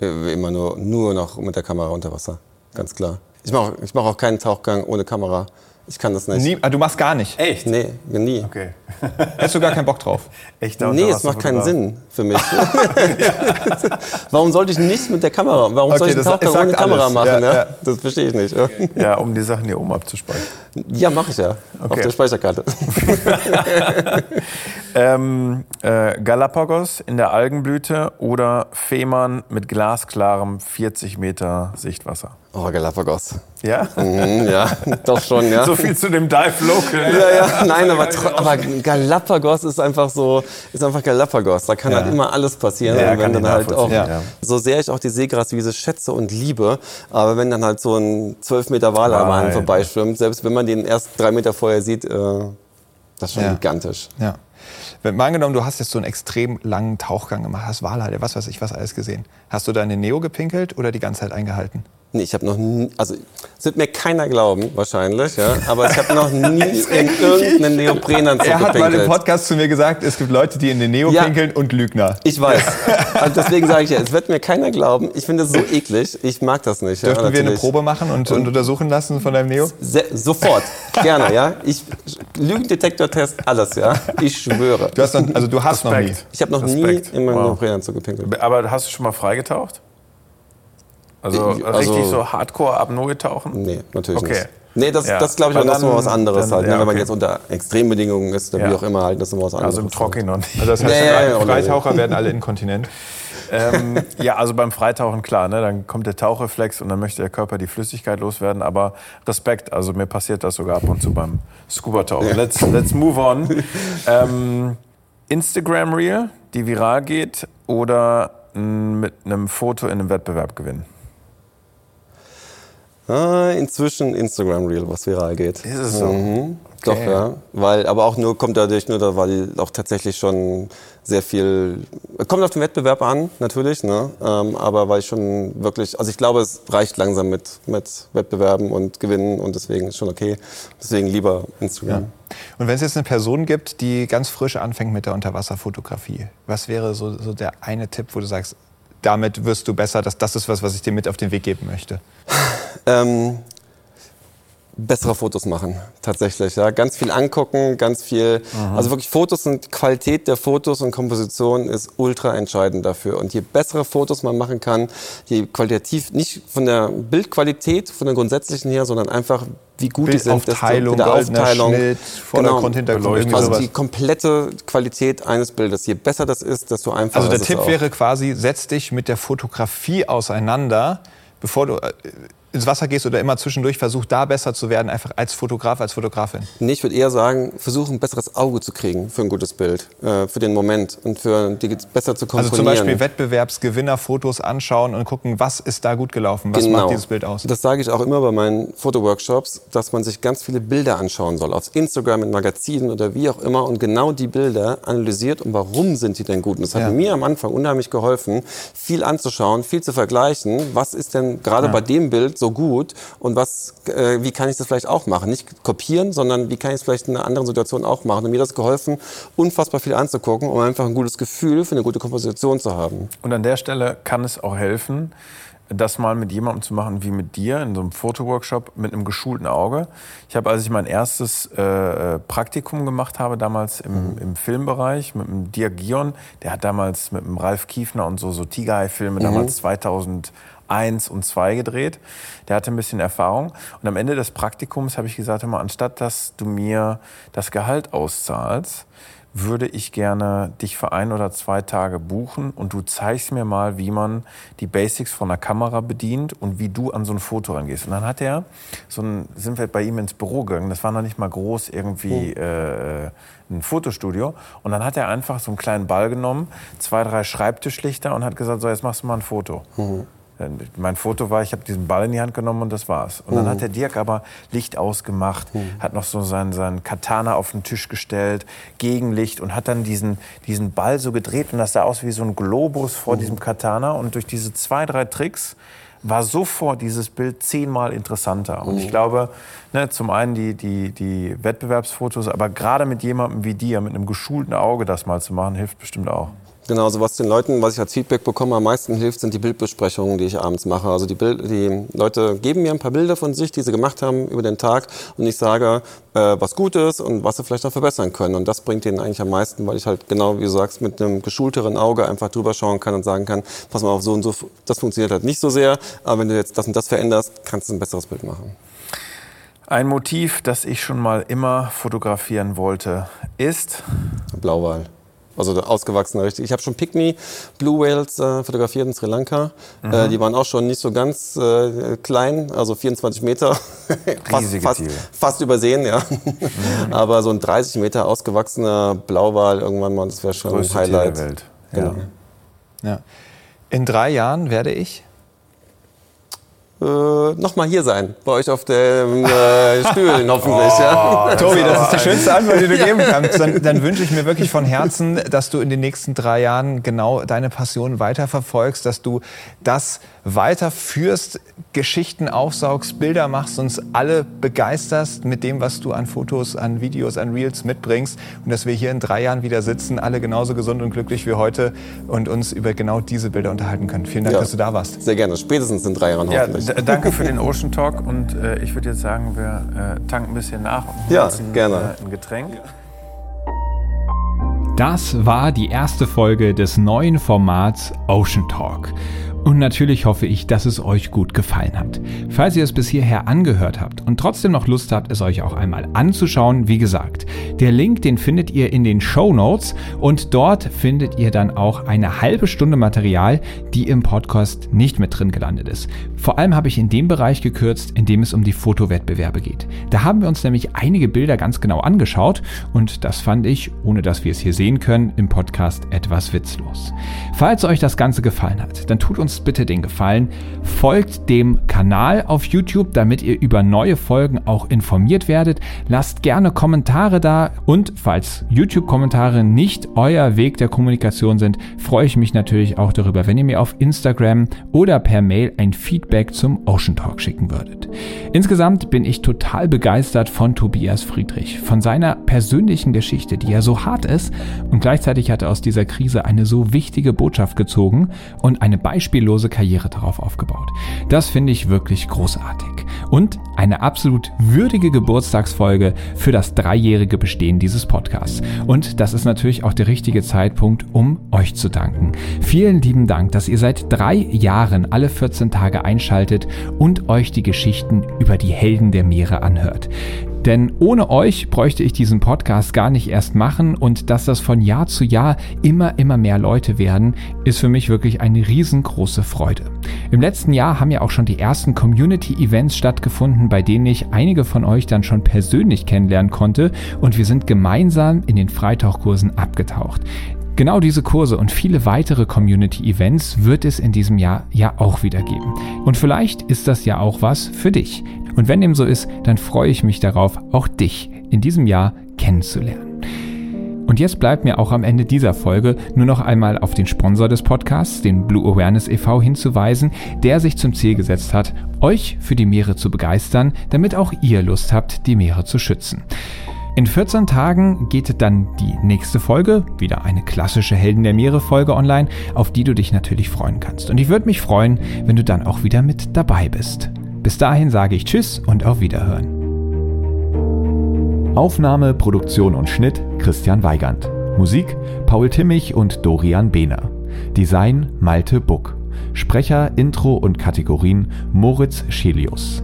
Äh, immer nur, nur noch mit der Kamera unter Wasser, ganz klar. Ich mache ich mach auch keinen Tauchgang ohne Kamera. Ich kann das nicht. Nie, ah, du machst gar nicht? Echt? Nee, nie. Okay. *laughs* Hättest du gar keinen Bock drauf? Echt? Nee, es macht keinen Sinn für mich. *laughs* *laughs* Warum sollte ich nichts mit der Kamera? Warum okay, soll ich einen Tauchgang ohne Kamera alles. machen? Ja, ja. Das verstehe ich nicht. Ja, um die Sachen hier oben abzuspeichern. Ja, mache ich ja. Okay. Auf der Speicherkarte. ähm, äh, Galapagos in der Algenblüte oder Fehmarn mit glasklarem 40 Meter Sichtwasser? Oh, Galapagos. Ja? Mhm, ja, doch schon, ja. So viel zu dem Dive Local. Ja, ja, nein, aber, aber Galapagos ist einfach so, ist einfach Galapagos. Da kann Ja. halt immer alles passieren. Ja, und wenn dann halt auch, ja. so sehr ich auch die Seegraswiese schätze und liebe, aber wenn dann halt so ein 12 Meter Wal Nein. vorbeischwimmt, selbst wenn man den erst drei Meter vorher sieht, äh, das ist schon gigantisch. Ja. Wenn, mal angenommen, du hast jetzt so einen extrem langen Tauchgang gemacht, hast Walhalle, was weiß ich, was alles gesehen. Hast du den Neo gepinkelt oder die ganze Zeit eingehalten? Nee, ich habe noch nie, also es wird mir keiner glauben, wahrscheinlich, ja, aber ich habe noch nie *laughs* in irgendeinen Neoprenanzug Er hat mal im gepinkelt. Podcast zu mir gesagt, es gibt Leute, die in den Neo Ja. pinkeln und Lügner. Ich weiß. Also *laughs* deswegen sage ich ja, es wird mir keiner glauben. Ich finde es so eklig. Ich mag das nicht. ja, Dürften wir eine. Probe machen und, und untersuchen lassen von deinem Neo? Se sofort. Gerne, ja. Ich, Lügendetektor-Test, alles, ja. Ich schwöre. Du hast noch, also du hast noch nie. Respekt. Ich habe noch Respekt. nie in meinem Wow. Neoprenanzug gepinkelt. Aber hast du schon mal freigetaucht? Also, Ich- also- richtig so Hardcore-Apnoe tauchen? Nee, natürlich Okay. nicht. Nee, das, Ja. das glaube ich Weil auch noch mal dann- was anderes dann- halt. Ne? ja, Wenn man okay. jetzt unter Extrembedingungen ist oder Ja. wie auch immer halt, das ist noch was anderes. Also im Trocken noch nicht. Also das heißt, oder- Freitaucher werden alle inkontinent. *laughs* ähm, ja, also beim Freitauchen klar, ne, dann kommt der Tauchreflex und dann möchte der Körper die Flüssigkeit loswerden. Aber Respekt, also mir passiert das sogar ab und zu beim Scuba-Tauchen. Let's, let's move on. *laughs* Ähm, Instagram Reel, die viral geht oder mit einem Foto in einem Wettbewerb gewinnen? Ah, inzwischen Instagram Reel, was viral geht. Ist es so? Mhm. Doch, Okay. ja. Weil, aber auch nur, kommt dadurch nur, da, weil auch tatsächlich schon sehr viel, kommt auf den Wettbewerb an, natürlich, ne? Ähm, aber weil ich schon wirklich, also ich glaube, es reicht langsam mit, mit Wettbewerben und Gewinnen und deswegen ist schon okay. Deswegen lieber Instagram. Und wenn es jetzt eine Person gibt, die ganz frisch anfängt mit der Unterwasserfotografie, was wäre so, so der eine Tipp, wo du sagst, damit wirst du besser, dass das ist was, was ich dir mit auf den Weg geben möchte? Ähm, bessere Fotos machen, tatsächlich. Ja. Ganz viel angucken, ganz viel. Also wirklich Fotos und Qualität der Fotos und Komposition ist ultra entscheidend dafür. Und je bessere Fotos man machen kann, je qualitativ, nicht von der Bildqualität, von der grundsätzlichen her, sondern einfach wie gut die sind. desto- mit der Aufteilung. Schnitt, Vordergrund, Hintergrund, irgendwie Also sowas. die komplette Qualität eines Bildes. Je besser das ist, desto einfacher Also der Tipp wäre quasi, setz dich mit der Fotografie auseinander, bevor du äh, ins Wasser gehst oder immer zwischendurch, versuch da besser zu werden, einfach als Fotograf, als Fotografin. Nee, ich würde eher sagen, versuchen, ein besseres Auge zu kriegen für ein gutes Bild, äh, für den Moment und für die besser zu komponieren. Also zum Beispiel Wettbewerbsgewinnerfotos anschauen und gucken, was ist da gut gelaufen, was macht dieses Bild aus. Genau. Das sage ich auch immer bei meinen Fotoworkshops, dass man sich ganz viele Bilder anschauen soll, auf Instagram, in Magazinen oder wie auch immer und genau die Bilder analysiert und warum sind die denn gut. Und das hat Ja. mir am Anfang unheimlich geholfen, viel anzuschauen, viel zu vergleichen. Was ist denn gerade bei dem Bild so gut und was, äh, wie kann ich das vielleicht auch machen? Nicht kopieren, sondern wie kann ich es vielleicht in einer anderen Situation auch machen. Und mir hat das geholfen, unfassbar viel anzugucken, um einfach ein gutes Gefühl für eine gute Komposition zu haben. Und an der Stelle kann es auch helfen, das mal mit jemandem zu machen wie mit dir in so einem Fotoworkshop mit einem geschulten Auge. Ich habe, als ich mein erstes äh, Praktikum gemacht habe, damals im, im Filmbereich mit dem Dirk Gion, der hat damals mit dem Ralf Kiefner und so, so Tiger-Filme damals 2001 und 2 gedreht. Der hatte ein bisschen Erfahrung. Und am Ende des Praktikums habe ich gesagt, hör mal, anstatt dass du mir das Gehalt auszahlst, würde ich gerne dich für ein oder zwei Tage buchen und du zeigst mir mal, wie man die Basics von der Kamera bedient und wie du an so ein Foto rangehst. Und dann hat er, so ein, sind wir bei ihm ins Büro gegangen, das war noch nicht mal groß irgendwie äh, ein Fotostudio. Und dann hat er einfach so einen kleinen Ball genommen, zwei, drei Schreibtischlichter und hat gesagt, so jetzt machst du mal ein Foto. Äh, Mein Foto war, ich habe diesen Ball in die Hand genommen und das war's. Und dann hat der Dirk aber Licht ausgemacht, hat noch so seinen, seinen Katana auf den Tisch gestellt, Gegenlicht und hat dann diesen, diesen Ball so gedreht und das sah aus wie so ein Globus vor diesem Katana. Und durch diese zwei, drei Tricks war sofort dieses Bild zehnmal interessanter. Und ich glaube, ne, zum einen die, die, die Wettbewerbsfotos, aber gerade mit jemandem wie dir, mit einem geschulten Auge das mal zu machen, hilft bestimmt auch. Genau, also was den Leuten, was ich als Feedback bekomme, am meisten hilft, sind die Bildbesprechungen, die ich abends mache. Also die, Bild, die Leute geben mir ein paar Bilder von sich, die sie gemacht haben über den Tag und ich sage, äh, was gut ist und was sie vielleicht noch verbessern können. Und das bringt denen eigentlich am meisten, weil ich halt genau, wie du sagst, mit einem geschulteren Auge einfach drüber schauen kann und sagen kann, pass mal auf, so und so, das funktioniert halt nicht so sehr, aber wenn du jetzt das und das veränderst, kannst du ein besseres Bild machen. Ein Motiv, das ich schon mal immer fotografieren wollte, ist Blauwal. Also ausgewachsene richtig. Ich habe schon Pygmy Blue Whales äh, fotografiert in Sri Lanka. Mhm. Äh, die waren auch schon nicht so ganz äh, klein, also 24 Meter. *laughs* fast, fast, fast, übersehen, ja. Mhm. Aber so ein 30 Meter ausgewachsener Blauwal irgendwann mal, das wäre schon Größte ein Highlight. Tier der Welt. Genau. Ja. ja. In drei Jahren werde ich äh, nochmal hier sein, bei euch auf den äh, Stühlen *laughs* hoffentlich. Oh, ja. Tobi, das ist die schönste Antwort, die du *laughs* geben kannst. Dann, dann, wünsche ich mir wirklich von Herzen, dass du in den nächsten drei Jahren genau deine Passion weiterverfolgst, dass du das weiterführst, Geschichten aufsaugst, Bilder machst, uns alle begeisterst mit dem, was du an Fotos, an Videos, an Reels mitbringst und dass wir hier in drei Jahren wieder sitzen, alle genauso gesund und glücklich wie heute und uns über genau diese Bilder unterhalten können. Vielen Dank, ja, dass du da warst. Sehr gerne, spätestens in drei Jahren hoffentlich. Ja, danke für den Ocean Talk und äh, ich würde jetzt sagen, wir äh, tanken ein bisschen nach und ja, ein, gerne. Äh, ein Getränk. Das war die erste Folge des neuen Formats Ocean Talk. Und natürlich hoffe ich, dass es euch gut gefallen hat. Falls ihr es bis hierher angehört habt und trotzdem noch Lust habt, es euch auch einmal anzuschauen, wie gesagt, der Link, den findet ihr in den Show Notes und dort findet ihr dann auch eine halbe Stunde Material, die im Podcast nicht mit drin gelandet ist. Vor allem habe ich in dem Bereich gekürzt, in dem es um die Fotowettbewerbe geht. Da haben wir uns nämlich einige Bilder ganz genau angeschaut und das fand ich, ohne dass wir es hier sehen können, im Podcast etwas witzlos. Falls euch das Ganze gefallen hat, dann tut uns bitte den Gefallen, folgt dem Kanal auf YouTube, damit ihr über neue Folgen auch informiert werdet. Lasst gerne Kommentare da und falls YouTube-Kommentare nicht euer Weg der Kommunikation sind, freue ich mich natürlich auch darüber, wenn ihr mir auf Instagram oder per Mail ein Feedback zum Ocean Talk schicken würdet. Insgesamt bin ich total begeistert von Tobias Friedrich, von seiner persönlichen Geschichte, die ja so hart ist und gleichzeitig hat er aus dieser Krise eine so wichtige Botschaft gezogen und eine Beispiel beispiellose Karriere darauf aufgebaut. Das finde ich wirklich großartig. Und eine absolut würdige Geburtstagsfolge für das dreijährige Bestehen dieses Podcasts. Und das ist natürlich auch der richtige Zeitpunkt, um euch zu danken. Vielen lieben Dank, dass ihr seit drei Jahren alle 14 Tage einschaltet und euch die Geschichten über die Helden der Meere anhört. Denn ohne euch bräuchte ich diesen Podcast gar nicht erst machen und dass das von Jahr zu Jahr immer, immer mehr Leute werden, ist für mich wirklich eine riesengroße Freude. Im letzten Jahr haben ja auch schon die ersten Community-Events stattgefunden, bei denen ich einige von euch dann schon persönlich kennenlernen konnte und wir sind gemeinsam in den Freitauchkursen abgetaucht. Genau diese Kurse und viele weitere Community-Events wird es in diesem Jahr ja auch wieder geben. Und vielleicht ist das ja auch was für dich. Und wenn dem so ist, dann freue ich mich darauf, auch dich in diesem Jahr kennenzulernen. Und jetzt bleibt mir auch am Ende dieser Folge nur noch einmal auf den Sponsor des Podcasts, den Blue Awareness e.V., hinzuweisen, der sich zum Ziel gesetzt hat, euch für die Meere zu begeistern, damit auch ihr Lust habt, die Meere zu schützen. In 14 Tagen geht dann die nächste Folge, wieder eine klassische Helden der Meere Folge online, auf die du dich natürlich freuen kannst. Und ich würde mich freuen, wenn du dann auch wieder mit dabei bist. Bis dahin sage ich Tschüss und auf Wiederhören. Aufnahme, Produktion und Schnitt Christian Weigand. Musik Paul Timmich und Dorian Behner. Design Malte Buck. Sprecher, Intro und Kategorien Moritz Schelius.